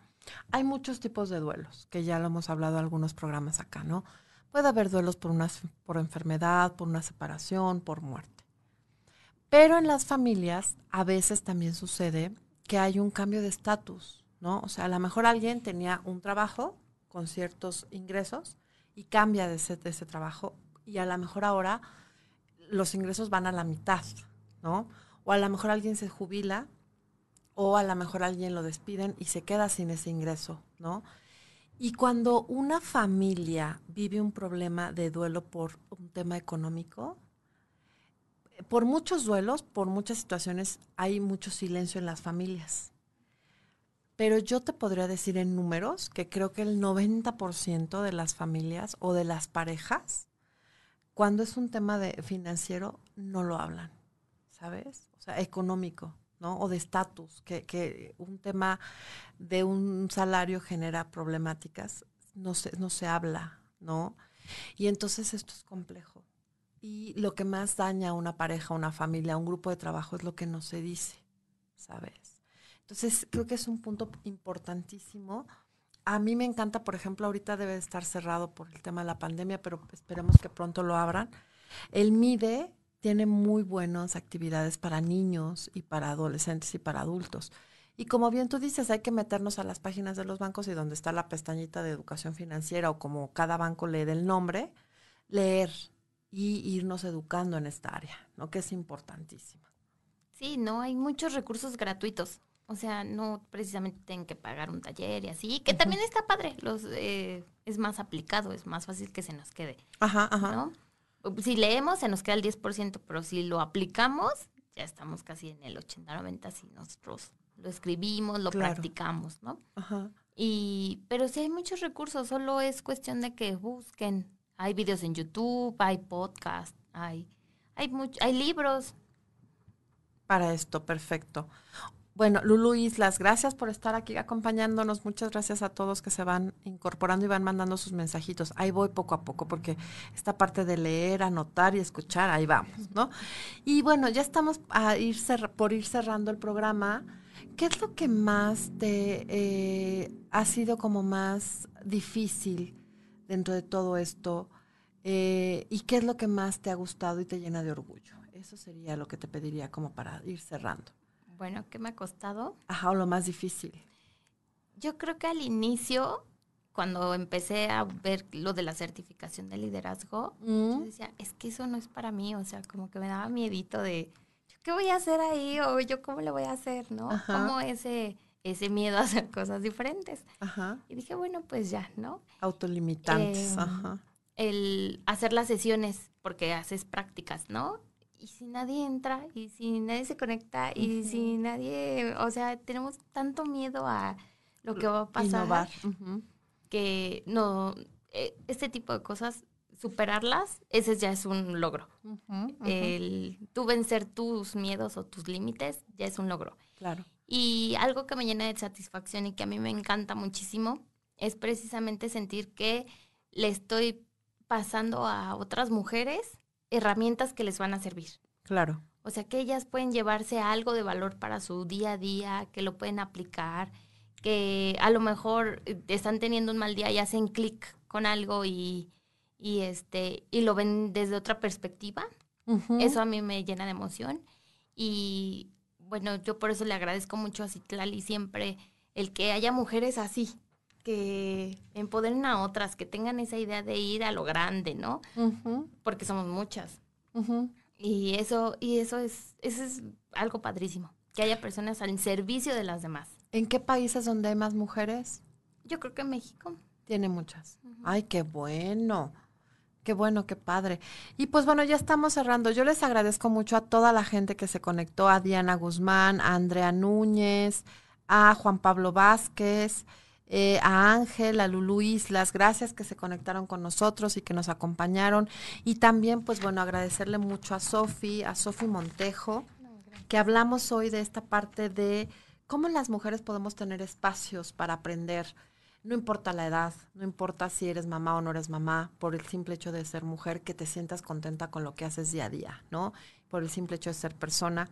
Hay muchos tipos de duelos, que ya lo hemos hablado en algunos programas acá, ¿no? Puede haber duelos por, una, por enfermedad, por una separación, por muerte. Pero en las familias a veces también sucede que hay un cambio de estatus, ¿no? O sea, a lo mejor alguien tenía un trabajo con ciertos ingresos y cambia de ese, de ese trabajo y a lo mejor ahora los ingresos van a la mitad, ¿no? O a lo mejor alguien se jubila o a lo mejor alguien lo despiden y se queda sin ese ingreso, ¿no? Y cuando una familia vive un problema de duelo por un tema económico, por muchos duelos, por muchas situaciones, hay mucho silencio en las familias. Pero yo te podría decir en números que creo que el 90% de las familias o de las parejas, cuando es un tema de financiero, no lo hablan, ¿sabes? O sea, económico. ¿No? O de estatus, que, que, un tema de un salario genera problemáticas, no se, no se habla, ¿no? Y entonces esto es complejo. Y lo que más daña a una pareja, a una familia, a un grupo de trabajo es lo que no se dice, ¿sabes? Entonces creo que es un punto importantísimo. A mí me encanta, por ejemplo, ahorita debe estar cerrado por el tema de la pandemia, pero esperemos que pronto lo abran. El MIDE tiene muy buenas actividades para niños y para adolescentes y para adultos. Y como bien tú dices, hay que meternos a las páginas de los bancos y donde está la pestañita de educación financiera o como cada banco lee el nombre, leer y irnos educando en esta área, ¿no? Que es importantísimo. Sí, no, hay muchos recursos gratuitos. O sea, no precisamente tienen que pagar un taller y así, que también está padre. Los, eh, es más aplicado, es más fácil que se nos quede. Ajá, ajá. ¿no? Si leemos se nos queda el 10%, pero si lo aplicamos, ya estamos casi en el 80-90 si nosotros lo escribimos, lo practicamos, ¿no? Ajá. Y, pero sí hay muchos recursos, solo es cuestión de que busquen. Hay videos en YouTube, hay podcast, hay, hay, hay libros. Para esto, perfecto. Bueno, Lulu Islas, gracias por estar aquí acompañándonos. Muchas gracias a todos que se van incorporando y van mandando sus mensajitos. Ahí voy poco a poco porque esta parte de leer, anotar y escuchar, ahí vamos, ¿no? Y bueno, ya estamos a ir por ir cerrando el programa. ¿Qué es lo que más te eh, ha sido como más difícil dentro de todo esto? Eh, ¿Y qué es lo que más te ha gustado y te llena de orgullo? Eso sería lo que te pediría como para ir cerrando. Bueno, ¿qué me ha costado? Ajá, o lo más difícil. Yo creo que al inicio, cuando empecé a ver lo de la certificación de liderazgo, yo mm. decía, es que eso no es para mí, o sea, como que me daba miedito de, ¿qué voy a hacer ahí? O yo, ¿cómo le voy a hacer? ¿No? Como ese, ese miedo a hacer cosas diferentes. Ajá. Y dije, bueno, pues ya, ¿no? Autolimitantes, em, Ajá. El hacer las sesiones, porque haces prácticas, ¿no? Y si nadie entra y si nadie se conecta y si nadie, o sea, tenemos tanto miedo a lo que va a pasar que no, e, este tipo de cosas, superarlas, ese ya es un logro. El tú vencer tus miedos o tus límites ya es un logro. Claro. Y algo que me llena de satisfacción y que a mí me encanta muchísimo es precisamente sentir que le estoy pasando a otras mujeres herramientas que les van a servir. Claro. O sea, que ellas pueden llevarse algo de valor para su día a día, que lo pueden aplicar, que a lo mejor eh, están teniendo un mal día y hacen clic con algo y, y, este, y lo ven desde otra perspectiva. Eso a mí me llena de emoción. Y bueno, yo por eso le agradezco mucho a Citlali siempre el que haya mujeres así, que empoderen a otras, que tengan esa idea de ir a lo grande, ¿no? Porque somos muchas. Y eso, y eso es, eso es algo padrísimo, que haya personas al servicio de las demás. ¿En qué países donde hay más mujeres? Yo creo que México. Tiene muchas. Ay, qué bueno. Qué bueno, qué padre. Y pues bueno, ya estamos cerrando. Yo les agradezco mucho a toda la gente que se conectó, a Diana Guzmán, a Andrea Núñez, a Juan Pablo Vázquez, eh, a Ángel, a Lulú Islas. Gracias que se conectaron con nosotros y que nos acompañaron. Y también, pues bueno, agradecerle mucho a Sofi, a Sofi Montejo, que hablamos hoy de esta parte de cómo las mujeres podemos tener espacios para aprender no importa la edad, no importa si eres mamá o no eres mamá, por el simple hecho de ser mujer, que te sientas contenta con lo que haces día a día, ¿no? Por el simple hecho de ser persona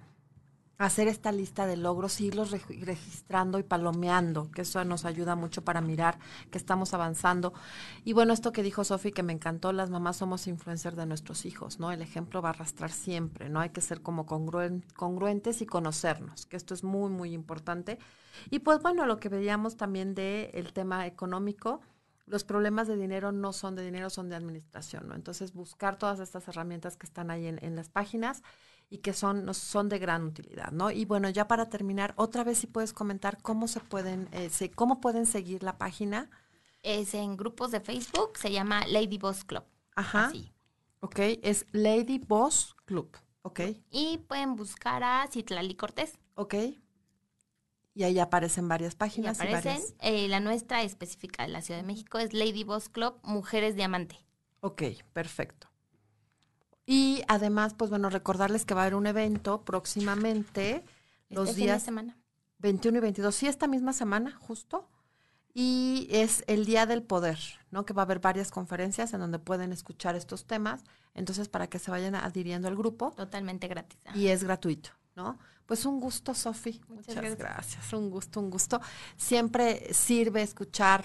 hacer esta lista de logros, irlos registrando y palomeando, que eso nos ayuda mucho para mirar que estamos avanzando. Y bueno, esto que dijo Sofi, que me encantó, las mamás somos influencers de nuestros hijos, ¿no? El ejemplo va a arrastrar siempre, ¿no? Hay que ser como congruentes y conocernos, que esto es muy, muy importante. Y pues bueno, lo que veíamos también del el tema económico, los problemas de dinero no son de dinero, son de administración, ¿no? Entonces, buscar todas estas herramientas que están ahí en, en las páginas y que son, son de gran utilidad, ¿no? Y bueno, ya para terminar, otra vez si puedes comentar cómo se pueden, eh, cómo pueden seguir la página. Es en grupos de Facebook, se llama Lady Boss Club. Ajá. Ok, es Lady Boss Club. Ok. Y pueden buscar a Citlali Cortés. Ok. Y ahí aparecen varias páginas. Y aparecen. Eh, la nuestra específica de la Ciudad de México es Lady Boss Club Mujeres Diamante. Ok, perfecto. Y además, pues bueno, recordarles que va a haber un evento próximamente, los este días semana. 21 y 22, sí, esta misma semana, justo. Y es el Día del Poder, ¿no? Que va a haber varias conferencias en donde pueden escuchar estos temas. Entonces, para que se vayan adhiriendo al grupo. Totalmente gratis. Y es gratuito, ¿no? Pues un gusto, Sofi. Muchas, Muchas gracias. Un gusto, un gusto. Siempre sirve escuchar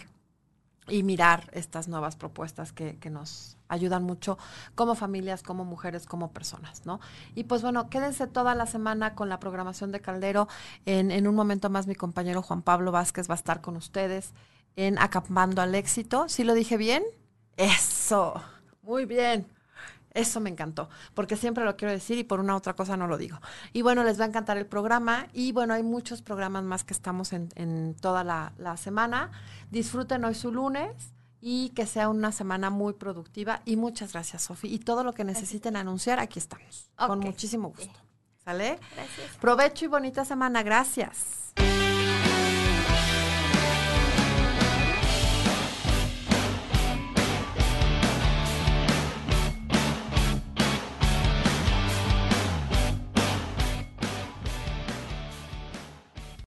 y mirar estas nuevas propuestas que, que, nos ayudan mucho como familias, como mujeres, como personas, ¿no? Y pues bueno, quédense toda la semana con la programación de Caldero. En, en un momento más mi compañero Juan Pablo Vázquez va a estar con ustedes en Acampando al Éxito. ¿Sí lo dije bien? Eso, muy bien. Eso me encantó, porque siempre lo quiero decir y por una otra cosa no lo digo. Y bueno, les va a encantar el programa y bueno, hay muchos programas más que estamos en, en toda la, la, semana. Disfruten hoy su lunes y que sea una semana muy productiva y muchas gracias, Sofi. Y todo lo que necesiten anunciar, aquí estamos, con muchísimo gusto. ¿Sale? Gracias. Provecho y bonita semana, gracias.